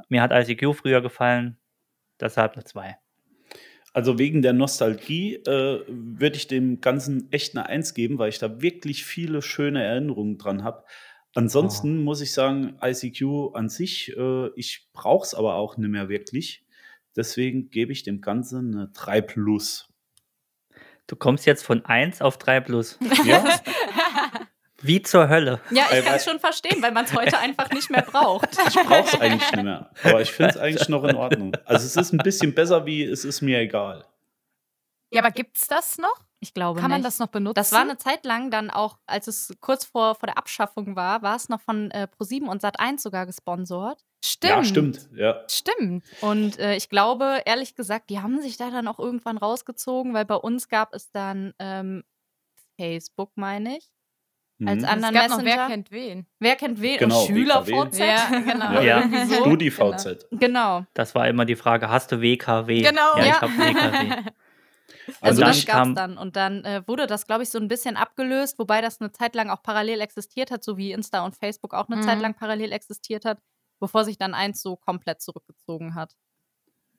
Mir hat ICQ früher gefallen, deshalb eine 2. Also wegen der Nostalgie äh, würde ich dem Ganzen echt eine Eins geben, weil ich da wirklich viele schöne Erinnerungen dran habe. Ansonsten muss ich sagen, ICQ an sich, äh, ich brauche es aber auch nicht mehr wirklich. Deswegen gebe ich dem Ganzen eine 3 plus. Du kommst jetzt von 1 auf 3 plus. Ja, Wie zur Hölle. Ja, ich kann es schon verstehen, weil man es heute einfach nicht mehr braucht. ich brauche es eigentlich nicht mehr. Aber ich finde es eigentlich noch in Ordnung. Also es ist ein bisschen besser wie es ist mir egal. Ja, aber gibt's das noch? Ich glaube Kann man nicht. das noch benutzen? Das war eine Zeit lang dann auch, als es kurz vor, vor der Abschaffung war, war es noch von äh, Pro7 und Sat1 sogar gesponsert. Stimmt. Ja, stimmt. Ja. Stimmt. Und äh, ich glaube, ehrlich gesagt, die haben sich da dann auch irgendwann rausgezogen, weil bei uns gab es dann ähm, Facebook, meine ich. Als Mhm. Es anderen gab noch Messenger. Wer kennt wen. Wer kennt wen? Genau, SchülerVZ. Ja, genau. Ja. Ja. StudiVZ. Genau. Das war immer die Frage, hast du WKW? Genau, ja. ja. Ich habe WKW. Also Und dann das gab es dann. Und dann äh, wurde das, glaube ich, so ein bisschen abgelöst, wobei das eine Zeit lang auch parallel existiert hat, so wie Insta und Facebook auch eine Mhm. Zeit lang parallel existiert hat, bevor sich dann eins so komplett zurückgezogen hat.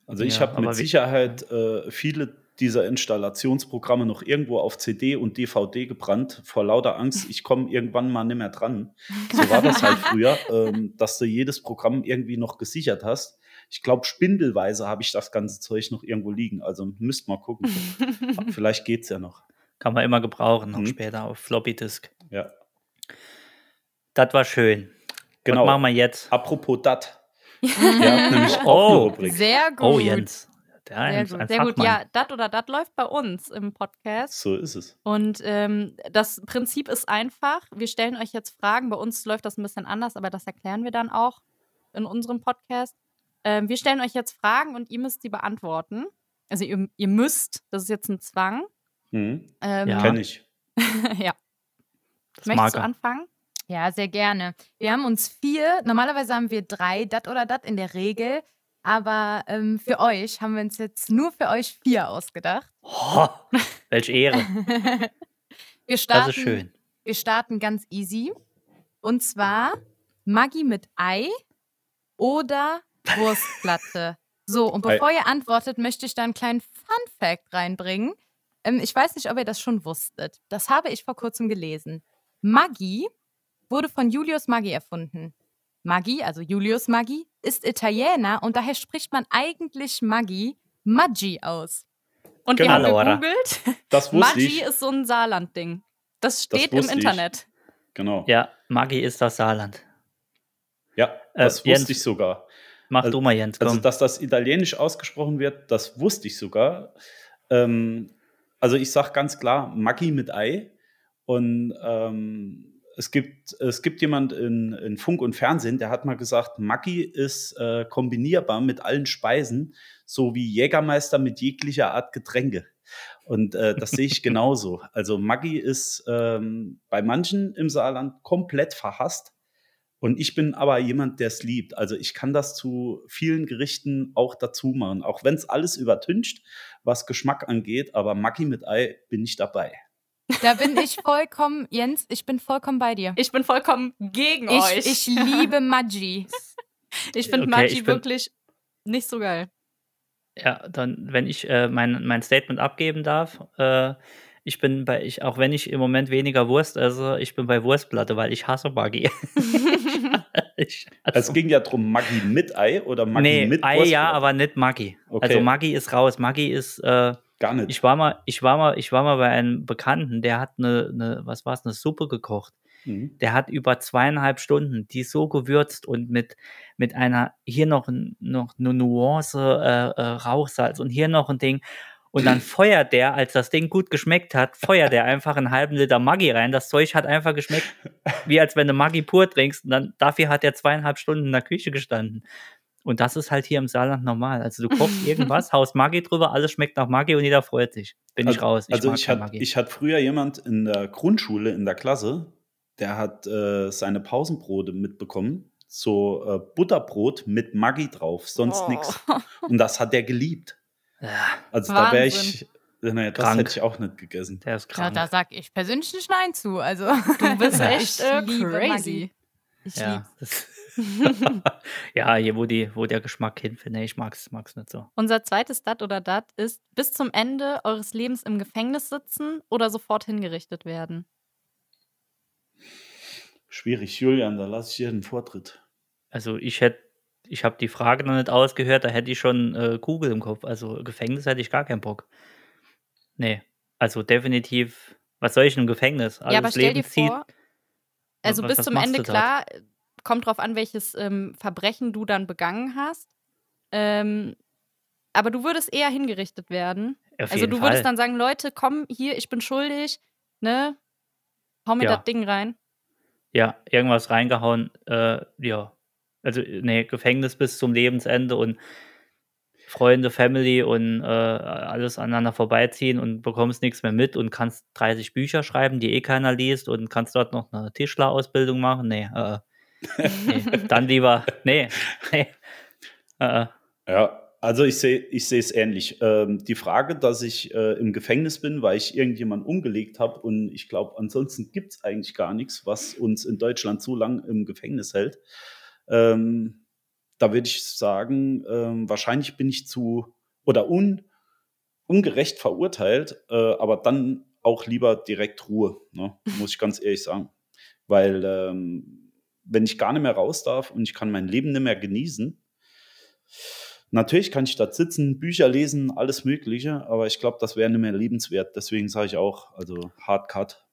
Also ich Ja, habe mit Sicherheit äh, viele dieser Installationsprogramme noch irgendwo auf CD und DVD gebrannt, vor lauter Angst, ich komme irgendwann mal nicht mehr dran. So war das halt früher, ähm, dass du jedes Programm irgendwie noch gesichert hast. Ich glaube, spindelweise habe ich das ganze Zeug noch irgendwo liegen. Also müsst mal gucken. Vielleicht geht's ja noch. Kann man immer gebrauchen, noch Mhm. später auf Floppy Disk. Ja. Das war schön. Genau. Was machen wir jetzt? Apropos dat. Habt nämlich auch Oh. Rubrik. Sehr gut. Oh, Jens. Der Sehr gut, ein Sehr gut, ja, dat oder dat läuft bei uns im Podcast. So ist es. Und ähm, das Prinzip ist einfach. Wir stellen euch jetzt Fragen. Bei uns läuft das ein bisschen anders, aber das erklären wir dann auch in unserem Podcast. Ähm, wir stellen euch jetzt Fragen und ihr müsst sie beantworten. Also ihr, ihr müsst, das ist jetzt ein Zwang. Mhm. Ähm, Ja. Kenn ich. ja. Das Möchtest du er. anfangen? Ja, sehr gerne. Wir haben uns vier, normalerweise haben wir drei, dat oder dat in der Regel. Aber ähm, für euch haben wir uns jetzt nur für euch vier ausgedacht. Oh, welche Ehre. Wir starten, Das ist schön. Wir starten ganz easy. Und zwar Maggi mit Ei oder Wurstplatte. So, und bevor ihr antwortet, möchte ich da einen kleinen Fun-Fact reinbringen. Ähm, ich weiß nicht, ob ihr das schon wusstet. Das habe ich vor kurzem gelesen. Maggi wurde von Julius Maggi erfunden. Maggi, also Julius Maggi, ist Italiener und daher spricht man eigentlich Maggi Maggi aus. Und Genau. wir haben Laura. gegoogelt. Das wusste Maggi ich. ist so ein Saarland-Ding. Das steht im wusste ich. Internet. Genau. Ja, Maggi ist das Saarland. Ja, Äh, das wusste Jens. ich sogar. Mach Also- du mal, Jens, komm. Also, dass das italienisch ausgesprochen wird, das wusste ich sogar. Ähm, also, ich sage ganz klar Maggi mit Ei. Und ähm, es, gibt, es gibt jemand in, in Funk und Fernsehen, der hat mal gesagt, Maggi ist äh, kombinierbar mit allen Speisen, so wie Jägermeister mit jeglicher Art Getränke. Und äh, das sehe ich genauso. Also Maggi ist ähm, bei manchen im Saarland komplett verhasst. Und ich bin aber jemand, der es liebt. Also ich kann das zu vielen Gerichten auch dazu machen, auch wenn es alles übertüncht, was Geschmack angeht. Aber Maggi mit Ei bin ich dabei. Da bin ich vollkommen, Jens, ich bin vollkommen bei dir. Ich bin vollkommen gegen Ich, euch. ich liebe Maggi. Ich finde Okay, Maggi wirklich nicht so geil. Ja, dann, wenn ich äh, mein, mein Statement abgeben darf, äh, ich bin bei, ich, auch wenn ich im Moment weniger Wurst esse, ich bin bei Wurstplatte, weil ich hasse Maggi. hasse Es ging ja darum, Maggi mit Ei oder Maggi nee, mit Ei Wurstplatte? ja, aber nicht Maggi. Okay. Also Maggi ist raus. Maggi ist, äh, Gar nicht. ich war mal, ich war mal, ich war mal bei einem Bekannten, der hat eine, eine was war's, eine Suppe gekocht. Mhm. Der hat über zweieinhalb Stunden die so gewürzt und mit, mit einer, hier noch, noch eine Nuance äh, äh, Rauchsalz und hier noch ein Ding. Und dann feuert der, als das Ding gut geschmeckt hat, feuert der einfach einen halben Liter Maggi rein. Das Zeug hat einfach geschmeckt, wie als wenn du Maggi pur trinkst. Und dann, dafür hat er zweieinhalb Stunden in der Küche gestanden. Und das ist halt hier im Saarland normal. Also du kochst irgendwas, haust Maggi drüber, alles schmeckt nach Maggi und jeder freut sich. Bin ich also, raus. also mag ich hatte Maggi. ich hatte früher jemand in der Grundschule, in der Klasse, der hat äh, seine Pausenbrote mitbekommen. So äh, Butterbrot mit Maggi drauf, sonst Oh. nichts. Und das hat er geliebt. Ja, Also da wäre Wahnsinn. ich, äh, naja, das Krank. hätte ich auch nicht gegessen. der ist Ja, krank. da sag ich persönlich nicht Nein zu. Also, Du bist Ja. echt äh, crazy. Maggi. ich Ja, ja, hier, wo, die, wo der Geschmack hinfindet. Nee, ich mag's, mag's nicht so. Unser zweites Dat oder Dat ist bis zum Ende eures Lebens im Gefängnis sitzen oder sofort hingerichtet werden. Schwierig, Julian, da lasse ich dir den Vortritt. Also ich hätte, ich habe die Frage noch nicht ausgehört, da hätte ich schon äh, Kugel im Kopf. Also Gefängnis hätte ich gar keinen Bock. Nee, also definitiv, was soll ich in einem Gefängnis? ja, aber stell dir vor, also Was- bis was zum Ende klar, kommt drauf an, welches ähm, Verbrechen du dann begangen hast. Ähm, aber du würdest eher hingerichtet werden. Auf also du Fall. würdest dann sagen, Leute, komm hier, ich bin schuldig, ne? Hau mir Ja. das Ding rein. Ja, irgendwas reingehauen, äh, ja. Also, nee, Gefängnis bis zum Lebensende und Freunde, Family und äh, alles aneinander vorbeiziehen und bekommst nichts mehr mit und kannst 30 Bücher schreiben, die eh keiner liest und kannst dort noch eine Tischlerausbildung machen. Nee, äh, nee. dann lieber, nee, nee. Äh, äh. Ja, also ich sehe ich sehe es ähnlich. Ähm, die Frage, dass ich äh, im Gefängnis bin, weil ich irgendjemanden umgelegt habe und ich glaube, ansonsten gibt es eigentlich gar nichts, was uns in Deutschland so lang im Gefängnis hält. Ähm, da würde ich sagen, ähm, wahrscheinlich bin ich zu oder un, ungerecht verurteilt, äh, aber dann auch lieber direkt Ruhe, ne? muss ich ganz ehrlich sagen. Weil ähm, wenn ich gar nicht mehr raus darf und ich kann mein Leben nicht mehr genießen, Natürlich kann ich dort sitzen, Bücher lesen, alles Mögliche, aber ich glaube, das wäre nicht mehr lebenswert. Deswegen sage ich auch, also Hard Cut.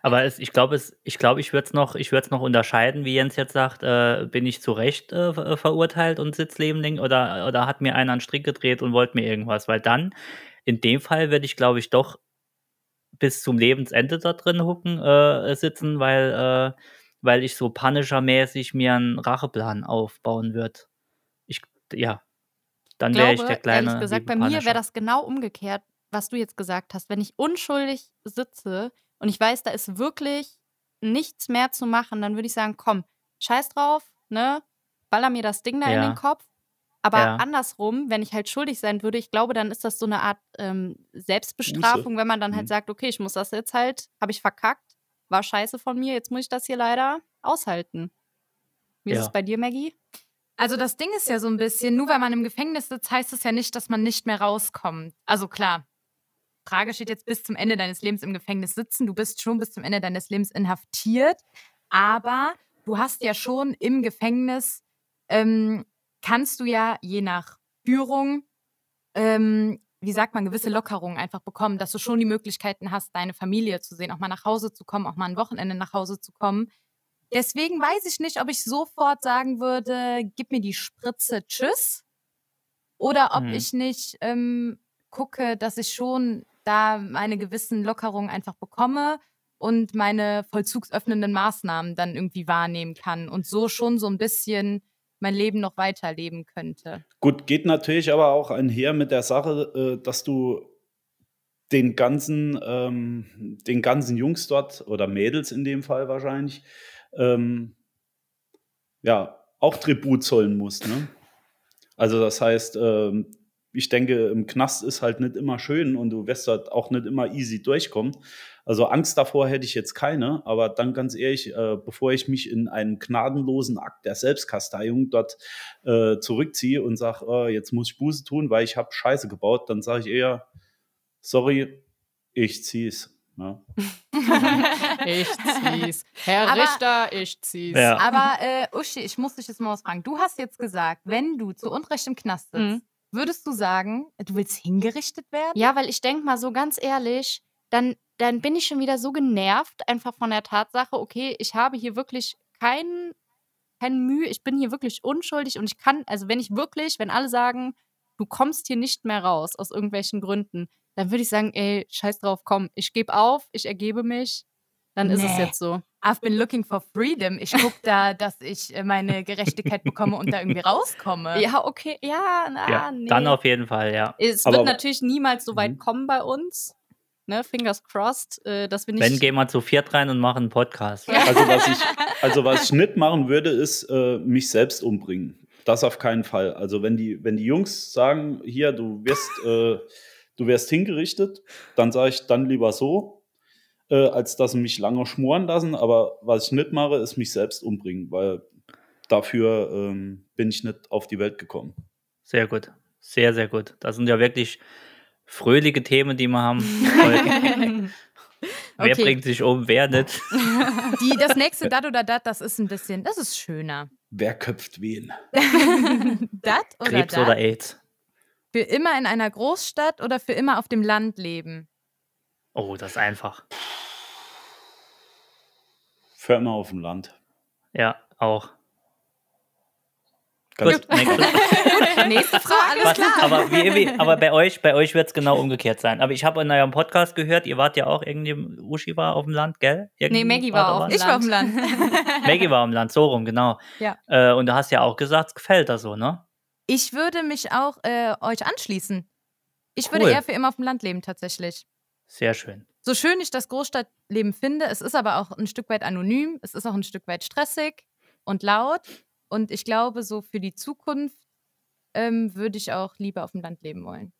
Aber es, ich glaube, ich glaube, ich würde es noch, ich noch unterscheiden, wie Jens jetzt sagt, äh, bin ich zu Recht äh, ver- verurteilt und sitze lebending oder, oder hat mir einer einen Strick gedreht und wollte mir irgendwas? Weil dann, in dem Fall, würde ich, glaube ich, doch bis zum Lebensende da drin hucken, äh, sitzen, weil, äh, weil ich so Punisher-mäßig mir einen Racheplan aufbauen würde. Ich, ja. Dann wäre ich der kleine. ehrlich gesagt, bei mir wäre das genau umgekehrt, was du jetzt gesagt hast. Wenn ich unschuldig sitze und ich weiß, da ist wirklich nichts mehr zu machen, dann würde ich sagen, komm, scheiß drauf, ne? Baller mir das Ding da in Ja. den Kopf. Aber Ja. andersrum, wenn ich halt schuldig sein würde, ich glaube, dann ist das so eine Art ähm, Selbstbestrafung, wenn man dann halt Mhm. sagt, okay, ich muss das jetzt halt, habe ich verkackt, war scheiße von mir, jetzt muss ich das hier leider aushalten. Wie ist Ja. es bei dir, Maggie? Also das Ding ist ja so ein bisschen, nur weil man im Gefängnis sitzt, heißt es ja nicht, dass man nicht mehr rauskommt. Also klar, Frage steht jetzt bis zum Ende deines Lebens im Gefängnis sitzen. Du bist schon bis zum Ende deines Lebens inhaftiert, aber du hast ja schon im Gefängnis, ähm, kannst du ja je nach Führung, ähm, wie sagt man, gewisse Lockerungen einfach bekommen, dass du schon die Möglichkeiten hast, deine Familie zu sehen, auch mal nach Hause zu kommen, auch mal ein Wochenende nach Hause zu kommen. Deswegen weiß ich nicht, ob ich sofort sagen würde, gib mir die Spritze, tschüss. Oder ob Mhm. ich nicht ähm, gucke, dass ich schon da meine gewissen Lockerungen einfach bekomme und meine vollzugsöffnenden Maßnahmen dann irgendwie wahrnehmen kann und so schon so ein bisschen mein Leben noch weiterleben könnte. Gut, geht natürlich aber auch einher mit der Sache, äh, dass du den ganzen, ähm, den ganzen Jungs dort oder Mädels in dem Fall wahrscheinlich, ähm, ja, auch Tribut zollen musst. Ne? Also das heißt, ähm, ich denke, im Knast ist halt nicht immer schön und du wirst halt auch nicht immer easy durchkommen. Also Angst davor hätte ich jetzt keine, aber dann ganz ehrlich, äh, bevor ich mich in einen gnadenlosen Akt der Selbstkasteiung dort äh, zurückziehe und sage, oh, jetzt muss ich Buße tun, weil ich habe Scheiße gebaut, dann sage ich eher, sorry, ich zieh's. Ja. ich zieh's. Herr Aber- Richter, ich zieh's. Ja. Aber äh, Uschi, ich muss dich jetzt mal was fragen. Du hast jetzt gesagt, wenn du zu Unrecht im Knast sitzt, Mhm. Würdest du sagen, du willst hingerichtet werden? Ja, weil ich denke mal so ganz ehrlich, dann, dann bin ich schon wieder so genervt einfach von der Tatsache, okay, ich habe hier wirklich kein, kein Mühe, ich bin hier wirklich unschuldig und ich kann, also wenn ich wirklich, wenn alle sagen, du kommst hier nicht mehr raus aus irgendwelchen Gründen, dann würde ich sagen, ey, scheiß drauf, komm, ich gebe auf, ich ergebe mich, dann ist es Nee. jetzt so. I've been looking for freedom. Ich gucke da, dass ich äh, meine Gerechtigkeit bekomme und da irgendwie rauskomme. Ja, okay, ja, na, ja, nee. dann auf jeden Fall, ja. Es Aber- wird natürlich niemals so weit Mhm. kommen bei uns. Ne, fingers crossed, äh, dass wir nicht. Wenn, gehen wir zu viert rein und machen einen Podcast. Also was ich, also was ich nicht machen würde, ist äh, mich selbst umbringen. Das auf keinen Fall. Also wenn die, wenn die Jungs sagen, hier, du wirst, äh, du wirst hingerichtet, dann sage ich dann lieber so, äh, als dass sie mich lange schmoren lassen. Aber was ich nicht mache, ist mich selbst umbringen, weil dafür ähm, bin ich nicht auf die Welt gekommen. Sehr gut. Sehr, sehr gut. Das sind ja wirklich fröhliche Themen, die wir haben. Wer Okay. bringt sich um, wer nicht? Die, das nächste Dat oder Dat, das ist ein bisschen, das ist schöner. Wer köpft wen? Dat oder Krebs Dat? oder AIDS? Für immer in einer Großstadt oder für immer auf dem Land leben? Oh, das ist einfach. Für immer auf dem Land. Ja, auch. Ganz Gut, nächste. Frage. Was, aber, wie, wie, aber bei euch, bei euch wird es genau umgekehrt sein. Aber ich habe in eurem Podcast gehört, ihr wart ja auch irgendwie, Uschi war auf dem Land, gell? Irgendwie Nee, Maggie war da auf dem Ich war auf dem Land. Maggie war im Land, so rum, genau. Ja. Äh, und du hast ja auch gesagt, es gefällt da so, ne? Ich würde mich auch äh, euch anschließen. Ich Cool. würde eher für immer auf dem Land leben, tatsächlich. Sehr schön. So schön ich das Großstadtleben finde, es ist aber auch ein Stück weit anonym, es ist auch ein Stück weit stressig und laut. Und ich glaube, so für die Zukunft ähm, würde ich auch lieber auf dem Land leben wollen.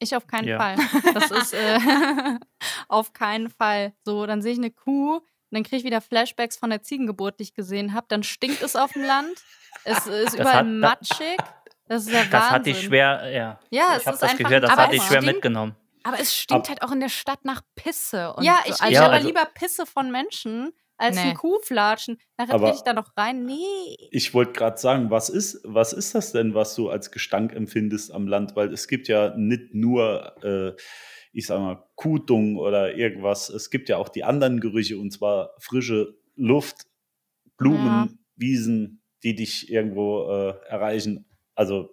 Ich auf keinen Ja. Fall. Das ist äh, auf keinen Fall. So, dann sehe ich eine Kuh, und dann kriege ich wieder Flashbacks von der Ziegengeburt, die ich gesehen habe. Dann stinkt es auf dem Land. Es ist überall hat- matschig. Das ist der Das Wahnsinn. hatte ich schwer, ja. Ja, es ich habe ist das einfach gehört, das hatte ich es schwer stinkt- mitgenommen. Aber es stinkt Ab- halt auch in der Stadt nach Pisse. Und ja, so. ich Also, will Ja, aber also- lieber Pisse von Menschen als Nee. ein Kuhflatschen. Nachher Aber- trete ich da noch rein. Nee. Ich wollte gerade sagen, was ist, was ist das denn, was du als Gestank empfindest am Land? Weil es gibt ja nicht nur, äh, ich sag mal, Kuhdung oder irgendwas. Es gibt ja auch die anderen Gerüche und zwar frische Luft, Blumen, Ja. Wiesen, die dich irgendwo äh, erreichen. Also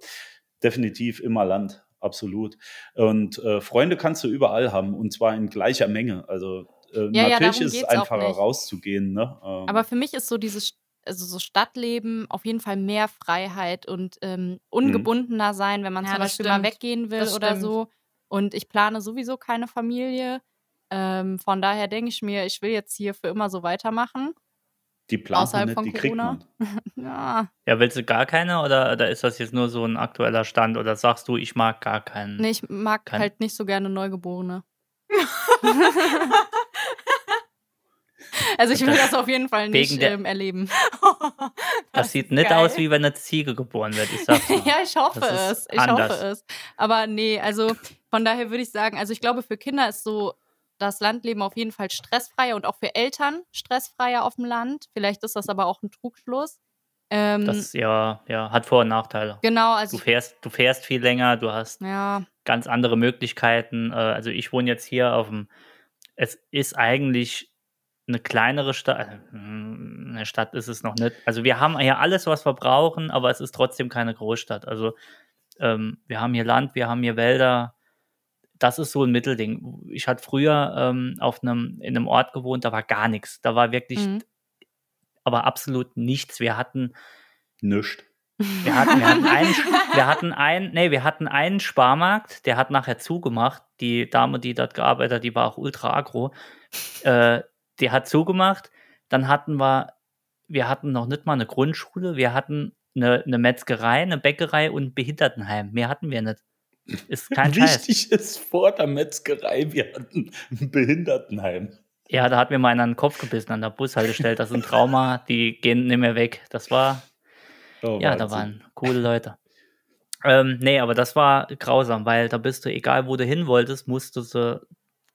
definitiv immer Land, absolut. Und äh, Freunde kannst du überall haben und zwar in gleicher Menge. Also äh, Ja, ja, natürlich darum ist es einfacher rauszugehen. Ne? Ähm, Aber für mich ist so dieses also so Stadtleben auf jeden Fall mehr Freiheit und ähm, ungebundener sein, wenn man Ja, zum Beispiel mal stimmt. weggehen will Das oder stimmt. so. Und ich plane sowieso keine Familie. Ähm, von daher denke ich mir, ich will jetzt hier für immer so weitermachen. Die plant man außerhalb nicht, von die kriegt Corona. man. Ja, Ja, willst du gar keine oder, oder ist das jetzt nur so ein aktueller Stand oder sagst du, ich mag gar keinen? nee, ich mag Kein- halt nicht so gerne Neugeborene. also ich will das auf jeden Fall nicht ähm, erleben. das sieht nicht geil. aus, wie wenn eine Ziege geboren wird. Ich sag's mal. ja, ich hoffe Das es. Ich anders. hoffe es. Aber nee, also von daher würde ich sagen, also ich glaube, für Kinder ist so das Landleben auf jeden Fall stressfreier und auch für Eltern stressfreier auf dem Land. Vielleicht ist das aber auch ein Trugschluss. Ähm, Das ja, ja, hat Vor- und Nachteile. genau, Du also fährst, du fährst viel länger, du hast ja, ganz andere Möglichkeiten. Äh, Also ich wohne jetzt hier auf dem, es ist eigentlich eine kleinere Stadt, also, mm, eine Stadt ist es noch nicht. Also wir haben hier alles, was wir brauchen, aber es ist trotzdem keine Großstadt. Also ähm, wir haben hier Land, wir haben hier Wälder. Das ist so ein Mittelding. Ich hatte früher ähm, auf einem, in einem Ort gewohnt, da war gar nichts. Da war wirklich, Mhm. aber absolut nichts. Wir hatten Nischt. wir hatten, wir hatten einen, wir hatten einen, nee, wir hatten einen Sparmarkt, der hat nachher zugemacht. Die Dame, die dort gearbeitet hat, die war auch ultra agro. Äh, die hat zugemacht. Dann hatten wir, wir hatten noch nicht mal eine Grundschule. Wir hatten eine, eine Metzgerei, eine Bäckerei und ein Behindertenheim. Mehr hatten wir nicht. Ist kein Scheiß. Wichtig ist vor der Metzgerei, wir hatten ein Behindertenheim. Ja, da hat mir mal einer den Kopf gebissen an der Bushaltestelle. Das ist ein Trauma, die gehen nicht mehr weg. Das war, Oh, ja, da waren coole Leute. Ähm, nee, aber das war grausam, weil da bist du, egal wo du hin wolltest, musstest du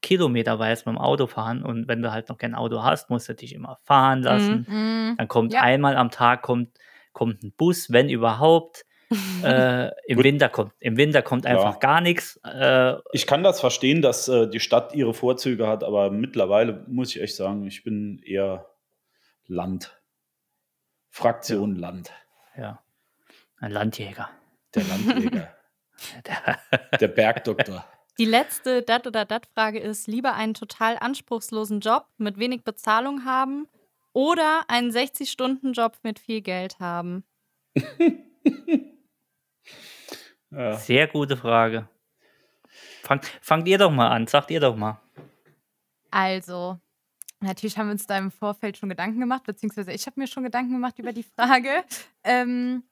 kilometerweise mit dem Auto fahren. Und wenn du halt noch kein Auto hast, musst du dich immer fahren lassen. Mhm. Dann kommt Ja. einmal am Tag kommt, kommt ein Bus, wenn überhaupt. Äh, Im Gut. Winter kommt, im Winter kommt einfach Ja. gar nichts. Äh, Ich kann das verstehen, dass äh, die Stadt ihre Vorzüge hat, aber mittlerweile muss ich echt sagen, ich bin eher Land. Fraktion Land. ja, ein Landjäger. Der Landjäger. Der, der Bergdoktor. Die letzte Dat- oder Dat-Frage ist: lieber einen total anspruchslosen Job mit wenig Bezahlung haben oder einen 60-Stunden-Job mit viel Geld haben? Ja. Sehr gute Frage. Fangt, fangt ihr doch mal an, sagt ihr doch mal. Also, natürlich haben wir uns da im Vorfeld schon Gedanken gemacht, beziehungsweise ich habe mir schon Gedanken gemacht über die Frage. Ähm,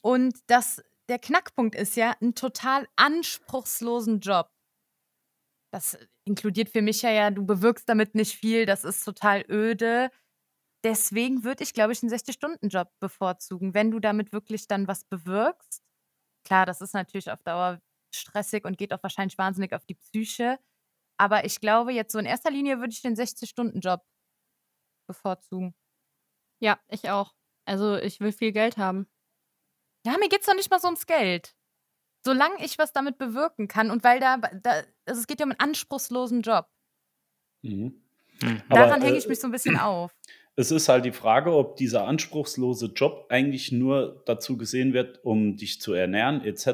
und das, der Knackpunkt ist ja, einen total anspruchslosen Job. Das inkludiert für mich ja, ja, du bewirkst damit nicht viel, das ist total öde. Deswegen würde ich, glaube ich, einen 60-Stunden-Job bevorzugen, wenn du damit wirklich dann was bewirkst. Klar, das ist natürlich auf Dauer stressig und geht auch wahrscheinlich wahnsinnig auf die Psyche. Aber ich glaube, jetzt so in erster Linie würde ich den 60-Stunden-Job bevorzugen. Ja, ich auch. Also, ich will viel Geld haben. Ja, mir geht es doch nicht mal so ums Geld. Solange ich was damit bewirken kann und weil da, da also es geht ja um einen anspruchslosen Job. Mhm. Hm. Aber, Daran hänge äh, ich mich so ein bisschen auf. Es ist halt die Frage, ob dieser anspruchslose Job eigentlich nur dazu gesehen wird, um dich zu ernähren etc. Äh,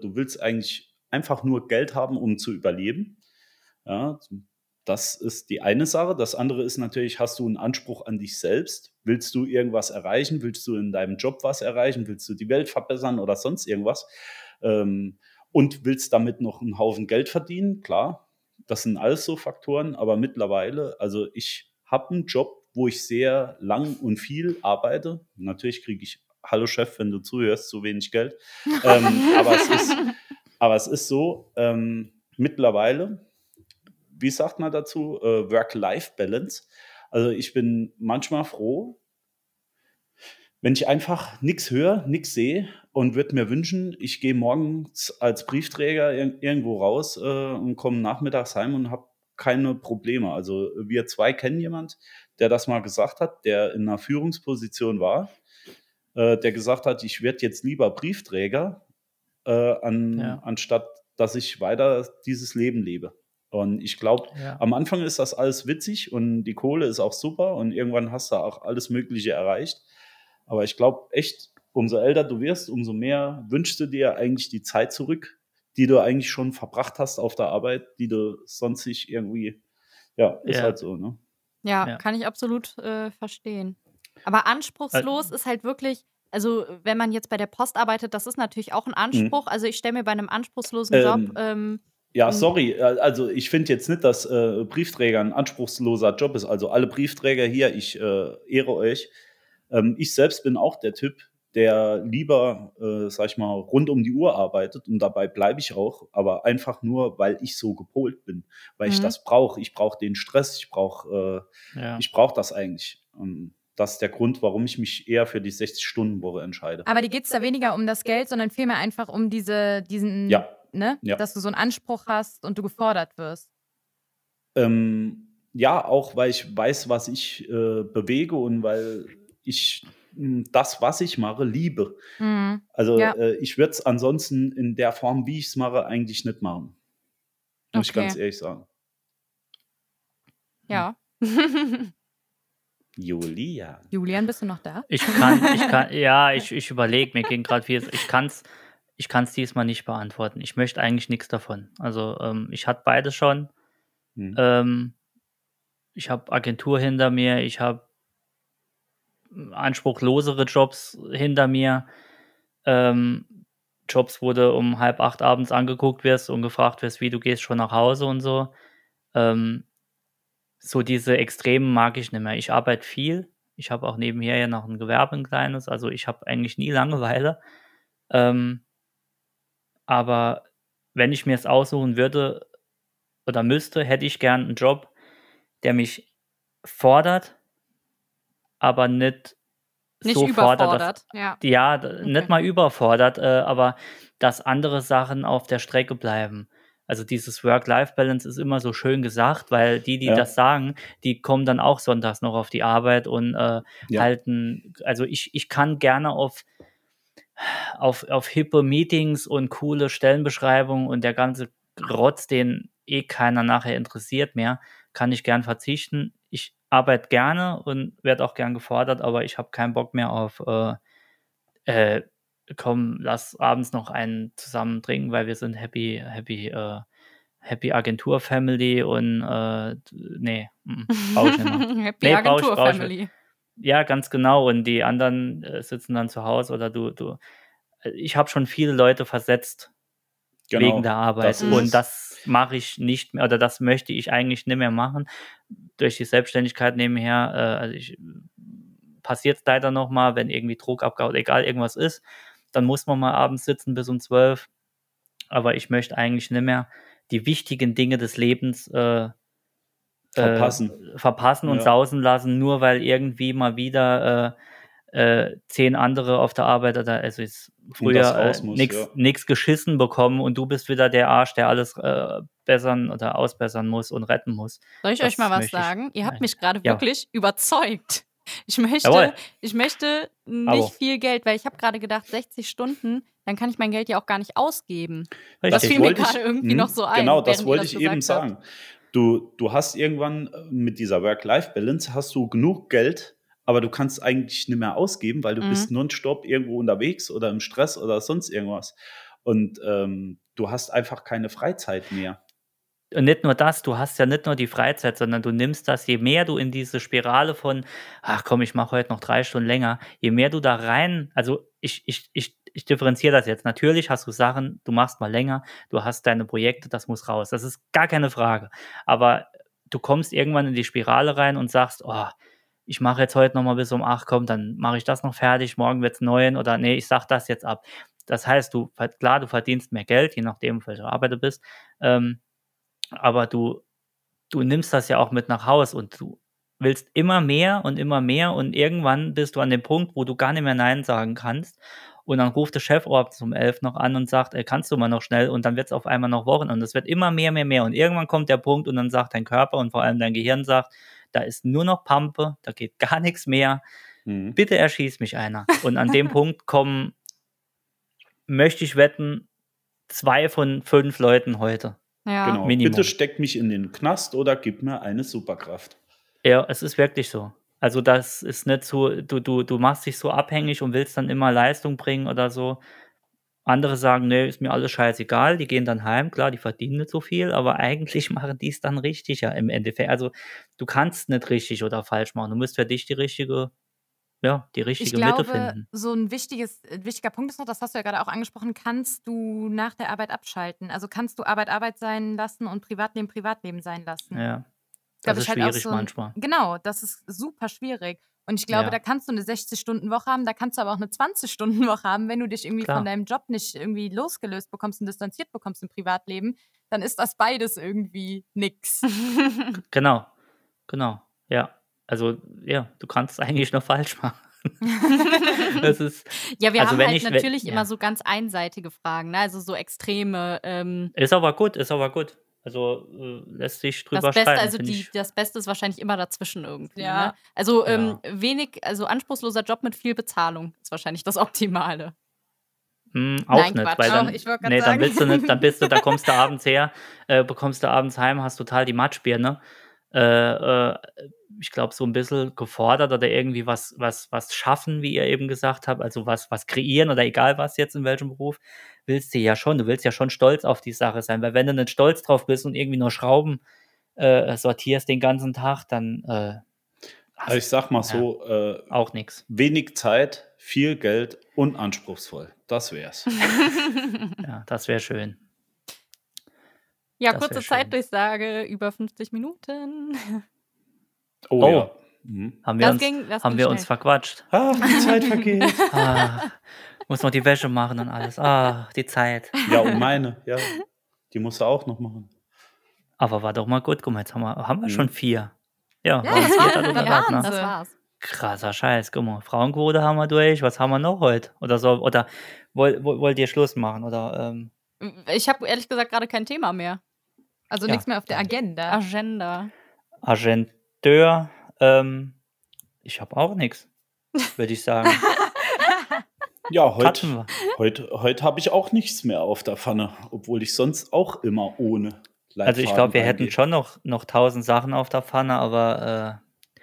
Du willst eigentlich einfach nur Geld haben, um zu überleben. Ja, das ist die eine Sache. Das andere ist natürlich, hast du einen Anspruch an dich selbst? Willst du irgendwas erreichen? Willst du in deinem Job was erreichen? Willst du die Welt verbessern oder sonst irgendwas? Ähm, und willst damit noch einen Haufen Geld verdienen? Klar, das sind alles so Faktoren, aber mittlerweile, also ich habe einen Job, wo ich sehr lang und viel arbeite. Natürlich kriege ich, hallo Chef, wenn du zuhörst, zu wenig Geld. ähm, aber, es ist, aber es ist so, ähm, mittlerweile, wie sagt man dazu, äh, Work-Life-Balance. Also ich bin manchmal froh, wenn ich einfach nichts höre, nichts sehe und würde mir wünschen, ich gehe morgens als Briefträger ir irgendwo raus äh, und komme nachmittags heim und habe keine Probleme. Also wir zwei kennen jemand, der das mal gesagt hat, der in einer Führungsposition war, äh, der gesagt hat, ich werde jetzt lieber Briefträger, äh, an, Ja. anstatt dass ich weiter dieses Leben lebe. Und ich glaube, Ja. am Anfang ist das alles witzig und die Kohle ist auch super und irgendwann hast du auch alles Mögliche erreicht. Aber ich glaube echt, umso älter du wirst, umso mehr wünschst du dir eigentlich die Zeit zurück, die du eigentlich schon verbracht hast auf der Arbeit, die du sonst nicht irgendwie, ja, ist Ja. halt so, ne? Ja, Ja. kann ich absolut äh, verstehen. Aber anspruchslos ist halt wirklich, also wenn man jetzt bei der Post arbeitet, das ist natürlich auch ein Anspruch. Also ich stelle mir bei einem anspruchslosen Ähm, Job, ähm, Ja, Mhm. sorry, also ich finde jetzt nicht, dass äh, Briefträger ein anspruchsloser Job ist. Also alle Briefträger hier, ich äh, ehre euch. Ähm, ich selbst bin auch der Typ, der lieber, äh, sag ich mal, rund um die Uhr arbeitet und dabei bleibe ich auch, aber einfach nur, weil ich so gepolt bin, weil ich Mhm. das brauche. Ich brauche den Stress, ich brauche äh, Ja. ich brauche das eigentlich. Und das ist der Grund, warum ich mich eher für die 60-Stunden-Woche entscheide. Aber dir geht es da weniger um das Geld, sondern vielmehr einfach um diese, diesen, Ja. ne? Ja. Dass du so einen Anspruch hast und du gefordert wirst. Ähm, ja, auch weil ich weiß, was ich äh, bewege und weil ich das, was ich mache, liebe. Mhm. Also Ja. äh, ich würde es ansonsten in der Form, wie ich es mache, eigentlich nicht machen. Muss ich Okay. ganz ehrlich sagen. ja. Julia. Julian, bist du noch da? Ich kann, ich kann, ja, ich, ich überlege, mir ging gerade viel. Ich kann es ich kann's diesmal nicht beantworten. Ich möchte eigentlich nichts davon. Also, ähm, ich hatte beides schon. Hm. Ähm, ich habe Agentur hinter mir, ich habe anspruchlosere Jobs hinter mir. Ähm, Jobs, wo du um halb acht abends angeguckt wirst und gefragt wirst, wie du gehst schon nach Hause und so. Ähm, so diese Extremen mag ich nicht mehr. Ich arbeite viel, Ich habe auch nebenher ja noch ein Gewerbe, ein kleines. Also ich habe eigentlich nie Langeweile. Ähm, aber wenn ich mir es aussuchen würde oder müsste, hätte ich gern einen Job, der mich fordert, aber nicht, Nicht so fordert, dass, überfordert. Ja. ja, d- nicht mal überfordert, äh, aber dass andere Sachen auf der Strecke bleiben. Also dieses Work-Life-Balance ist immer so schön gesagt, weil die, die Ja. das sagen, die kommen dann auch sonntags noch auf die Arbeit und äh, Ja. halten, also ich, ich kann gerne auf, auf, auf hippe Meetings und coole Stellenbeschreibungen und der ganze Rotz, den eh keiner nachher interessiert mehr, kann ich gern verzichten. Arbeite gerne und werde auch gern gefordert, aber ich habe keinen Bock mehr auf äh, äh, komm, lass abends noch einen zusammen trinken, weil wir sind happy, happy, äh, happy Agentur Family und äh, nee, mm, brauch ich nicht mehr. Happy Nee, brauch ich- Agentur brauch ich Family. Ja, ganz genau. Und die anderen äh, sitzen dann zu Hause oder du, du. Ich habe schon viele Leute versetzt Genau, wegen der Arbeit. und das mache ich nicht mehr oder das möchte ich eigentlich nicht mehr machen. Durch die Selbstständigkeit nebenher, äh, also ich passiert es leider nochmal, wenn irgendwie Druckabgabe oder egal irgendwas ist, dann muss man mal abends sitzen bis um zwölf. Aber ich möchte eigentlich nicht mehr die wichtigen Dinge des Lebens äh, Verpassen. äh, verpassen und Ja. sausen lassen, nur weil irgendwie mal wieder äh, äh, zehn andere auf der Arbeit oder also ist früher das äh, nichts ja. nix geschissen bekommen und du bist wieder der Arsch, der alles äh, bessern oder ausbessern muss und retten muss. Soll ich Das euch mal was möchte ich- sagen? Ihr habt Nein. mich gerade Ja. wirklich überzeugt. Ich möchte, Jawohl. ich möchte nicht Abo. viel Geld, weil ich habe gerade gedacht, 60 Stunden, dann kann ich mein Geld ja auch gar nicht ausgeben. Das Richtig. fiel mir gerade irgendwie Mhm, noch so ein. Genau, das wollte ich eben habt. sagen. Du, du hast irgendwann äh, mit dieser Work-Life-Balance hast du genug Geld, aber du kannst eigentlich nicht mehr ausgeben, weil du Mhm. bist nonstop irgendwo unterwegs oder im Stress oder sonst irgendwas. Und ähm, du hast einfach keine Freizeit mehr. Und nicht nur das, du hast ja nicht nur die Freizeit, sondern du nimmst das, je mehr du in diese Spirale von, ach komm, ich mache heute noch drei Stunden länger, je mehr du da rein, also ich, ich, ich, ich differenziere das jetzt. Natürlich hast du Sachen, du machst mal länger, du hast deine Projekte, das muss raus. Das ist gar keine Frage. Aber du kommst irgendwann in die Spirale rein und sagst, oh, ich mache jetzt heute noch mal bis um acht, komm, dann mache ich das noch fertig, morgen wird's neun oder nee, ich sag das jetzt ab. Das heißt, du, klar, du verdienst mehr Geld, je nachdem, auf welcher Arbeit du bist. Ähm, aber du, du nimmst das ja auch mit nach Haus und du willst immer mehr und immer mehr und irgendwann bist du an dem Punkt, wo du gar nicht mehr Nein sagen kannst. Und dann ruft der Chef abends um elf noch an und sagt, ey, kannst du mal noch schnell? Und dann wird es auf einmal noch Wochen und es wird immer mehr, mehr, mehr. Und irgendwann kommt der Punkt und dann sagt dein Körper und vor allem dein Gehirn sagt, da ist nur noch Pampe, da geht gar nichts mehr. Mhm. Bitte erschieß mich einer. Und an dem Punkt kommen, möchte ich wetten, zwei von fünf Leuten heute. Ja. Genau. Minimum. Bitte steck mich in den Knast oder gib mir eine Superkraft. Ja, es ist wirklich so. Also das ist nicht so, du, du, du machst dich so abhängig und willst dann immer Leistung bringen oder so. Andere sagen, nee, ist mir alles scheißegal, die gehen dann heim, klar, die verdienen nicht so viel, aber eigentlich machen die es dann richtig ja im Endeffekt. Also du kannst nicht richtig oder falsch machen. Du musst für dich die richtige, ja, die Ich richtige Mitte glaube, finden. so ein wichtiges, äh, wichtiger Punkt ist noch, das hast du ja gerade auch angesprochen, kannst du nach der Arbeit abschalten. Also kannst du Arbeit Arbeit sein lassen und Privatleben Privatleben sein lassen. Ja. Das ist halt auch schwierig so ein- manchmal. Genau, das ist super schwierig. Und ich glaube, Ja. da kannst du eine 60-Stunden-Woche haben, da kannst du aber auch eine 20-Stunden-Woche haben, wenn du dich irgendwie Klar. von deinem Job nicht irgendwie losgelöst bekommst und distanziert bekommst im Privatleben, dann ist das beides irgendwie nix. Genau, genau, ja. Also, ja, du kannst es eigentlich nur falsch machen. das ist, Ja, wir Also haben wenn halt ich- wenn- natürlich ja. immer so ganz einseitige Fragen, ne? also so extreme. Ähm, ist aber gut, ist aber gut. Also, äh, lässt sich drüber das Beste, streiten, also die, das Beste ist wahrscheinlich immer dazwischen irgendwie. Ja. Ne? Also ähm, wenig, also anspruchsloser Job mit viel Bezahlung ist wahrscheinlich das Optimale. Hm, auch Nein, nicht, Quatsch. weil dann, Auch, nee, dann sagen. willst du nicht, dann bist du, da kommst du abends her, äh, bekommst du abends heim, hast total die Matschbirne. Äh, äh, ich glaube, so ein bisschen gefordert oder irgendwie was, was, was schaffen, wie ihr eben gesagt habt, also was, was kreieren oder egal was jetzt in welchem Beruf, willst du ja schon. Du willst ja schon stolz auf die Sache sein, weil wenn du nicht stolz drauf bist und irgendwie nur Schrauben äh, sortierst den ganzen Tag, dann äh, Also ich sag mal so, äh, auch nichts. wenig Zeit, viel Geld und anspruchsvoll. Das wär's. Ja, das wäre schön. Ja, Das kurze. Zeitdurchsage, über 50 Minuten. Oh, Oh. ja. Mhm. Haben wir, Das uns, ging- das haben ging wir uns verquatscht. Ah, die Zeit vergeht. Ah, muss noch die Wäsche machen und alles. Ah, die Zeit. ja, und meine, ja. Die musst du auch noch machen. Aber war doch mal gut. Guck mal, jetzt haben wir, haben wir Mhm. schon vier. Ja, Ja, waren das vier war- dann oder ja, was, ne? Das war's. Krasser Scheiß, guck mal. Frauenquote haben wir durch. Was haben wir noch heute? Oder so, oder woll, woll, wollt ihr Schluss machen? Oder ähm, Ich habe ehrlich gesagt gerade kein Thema mehr. Also Ja. nichts mehr auf der Agenda. Agenda. Agenteur? Ähm, ich habe auch nichts, würde ich sagen. Ja, heute, heute, heute habe ich auch nichts mehr auf der Pfanne, obwohl ich sonst auch immer ohne Leitfaden Also ich glaube, wir hätten schon noch, noch tausend Sachen auf der Pfanne, aber äh,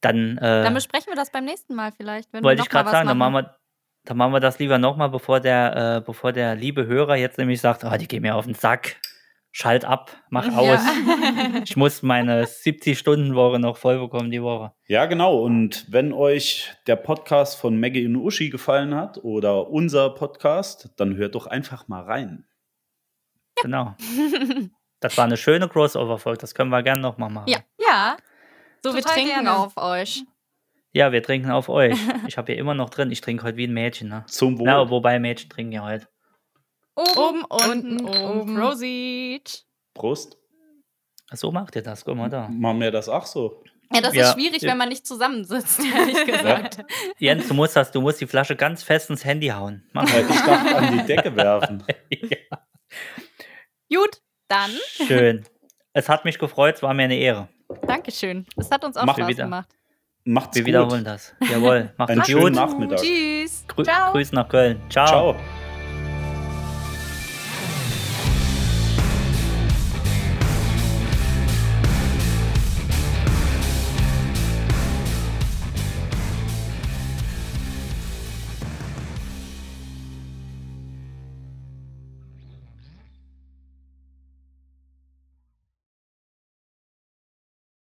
dann, äh, Dann besprechen wir das beim nächsten Mal vielleicht. Wenn wollte wir ich gerade sagen, dann machen. wir, dann machen wir das lieber nochmal, bevor der, äh, bevor der liebe Hörer jetzt nämlich sagt, oh, die gehen mir auf den Sack, schalt ab, mach aus. Ja. Ich muss meine 70-Stunden-Woche noch voll bekommen die Woche. Ja, genau. Und wenn euch der Podcast von Maggie und Uschi gefallen hat oder unser Podcast, dann hört doch einfach mal rein. Genau. Das war eine schöne Crossover-Folge, das können wir gerne nochmal machen. Ja. Ja. So, wir Total trinken gerne. auf euch. Ja, wir trinken auf euch. Ich habe hier immer noch drin, ich trinke heute wie ein Mädchen. Ne? Zum Wohl. Na, wobei Mädchen trinken ja heute. Oben, unten, unten, oben. oben. Prosit. Prost. So macht ihr das, guck mal da. Machen wir das auch so. Ja, das Ja. ist schwierig, wenn man nicht zusammensitzt, ehrlich gesagt. Jens, du musst das, du musst die Flasche ganz fest ins Handy hauen. Mach Äh, Ich dachte an die Decke werfen. Gut, dann. Schön. Es hat mich gefreut, es war mir eine Ehre. Dankeschön. Es hat uns auch Mach Spaß wieder. gemacht. Macht's Wir gut. wiederholen das. Jawohl. Macht's Einen gut. schönen Nachmittag. Tschüss. Grü Ciao. Grüß nach Köln. Ciao. Ciao.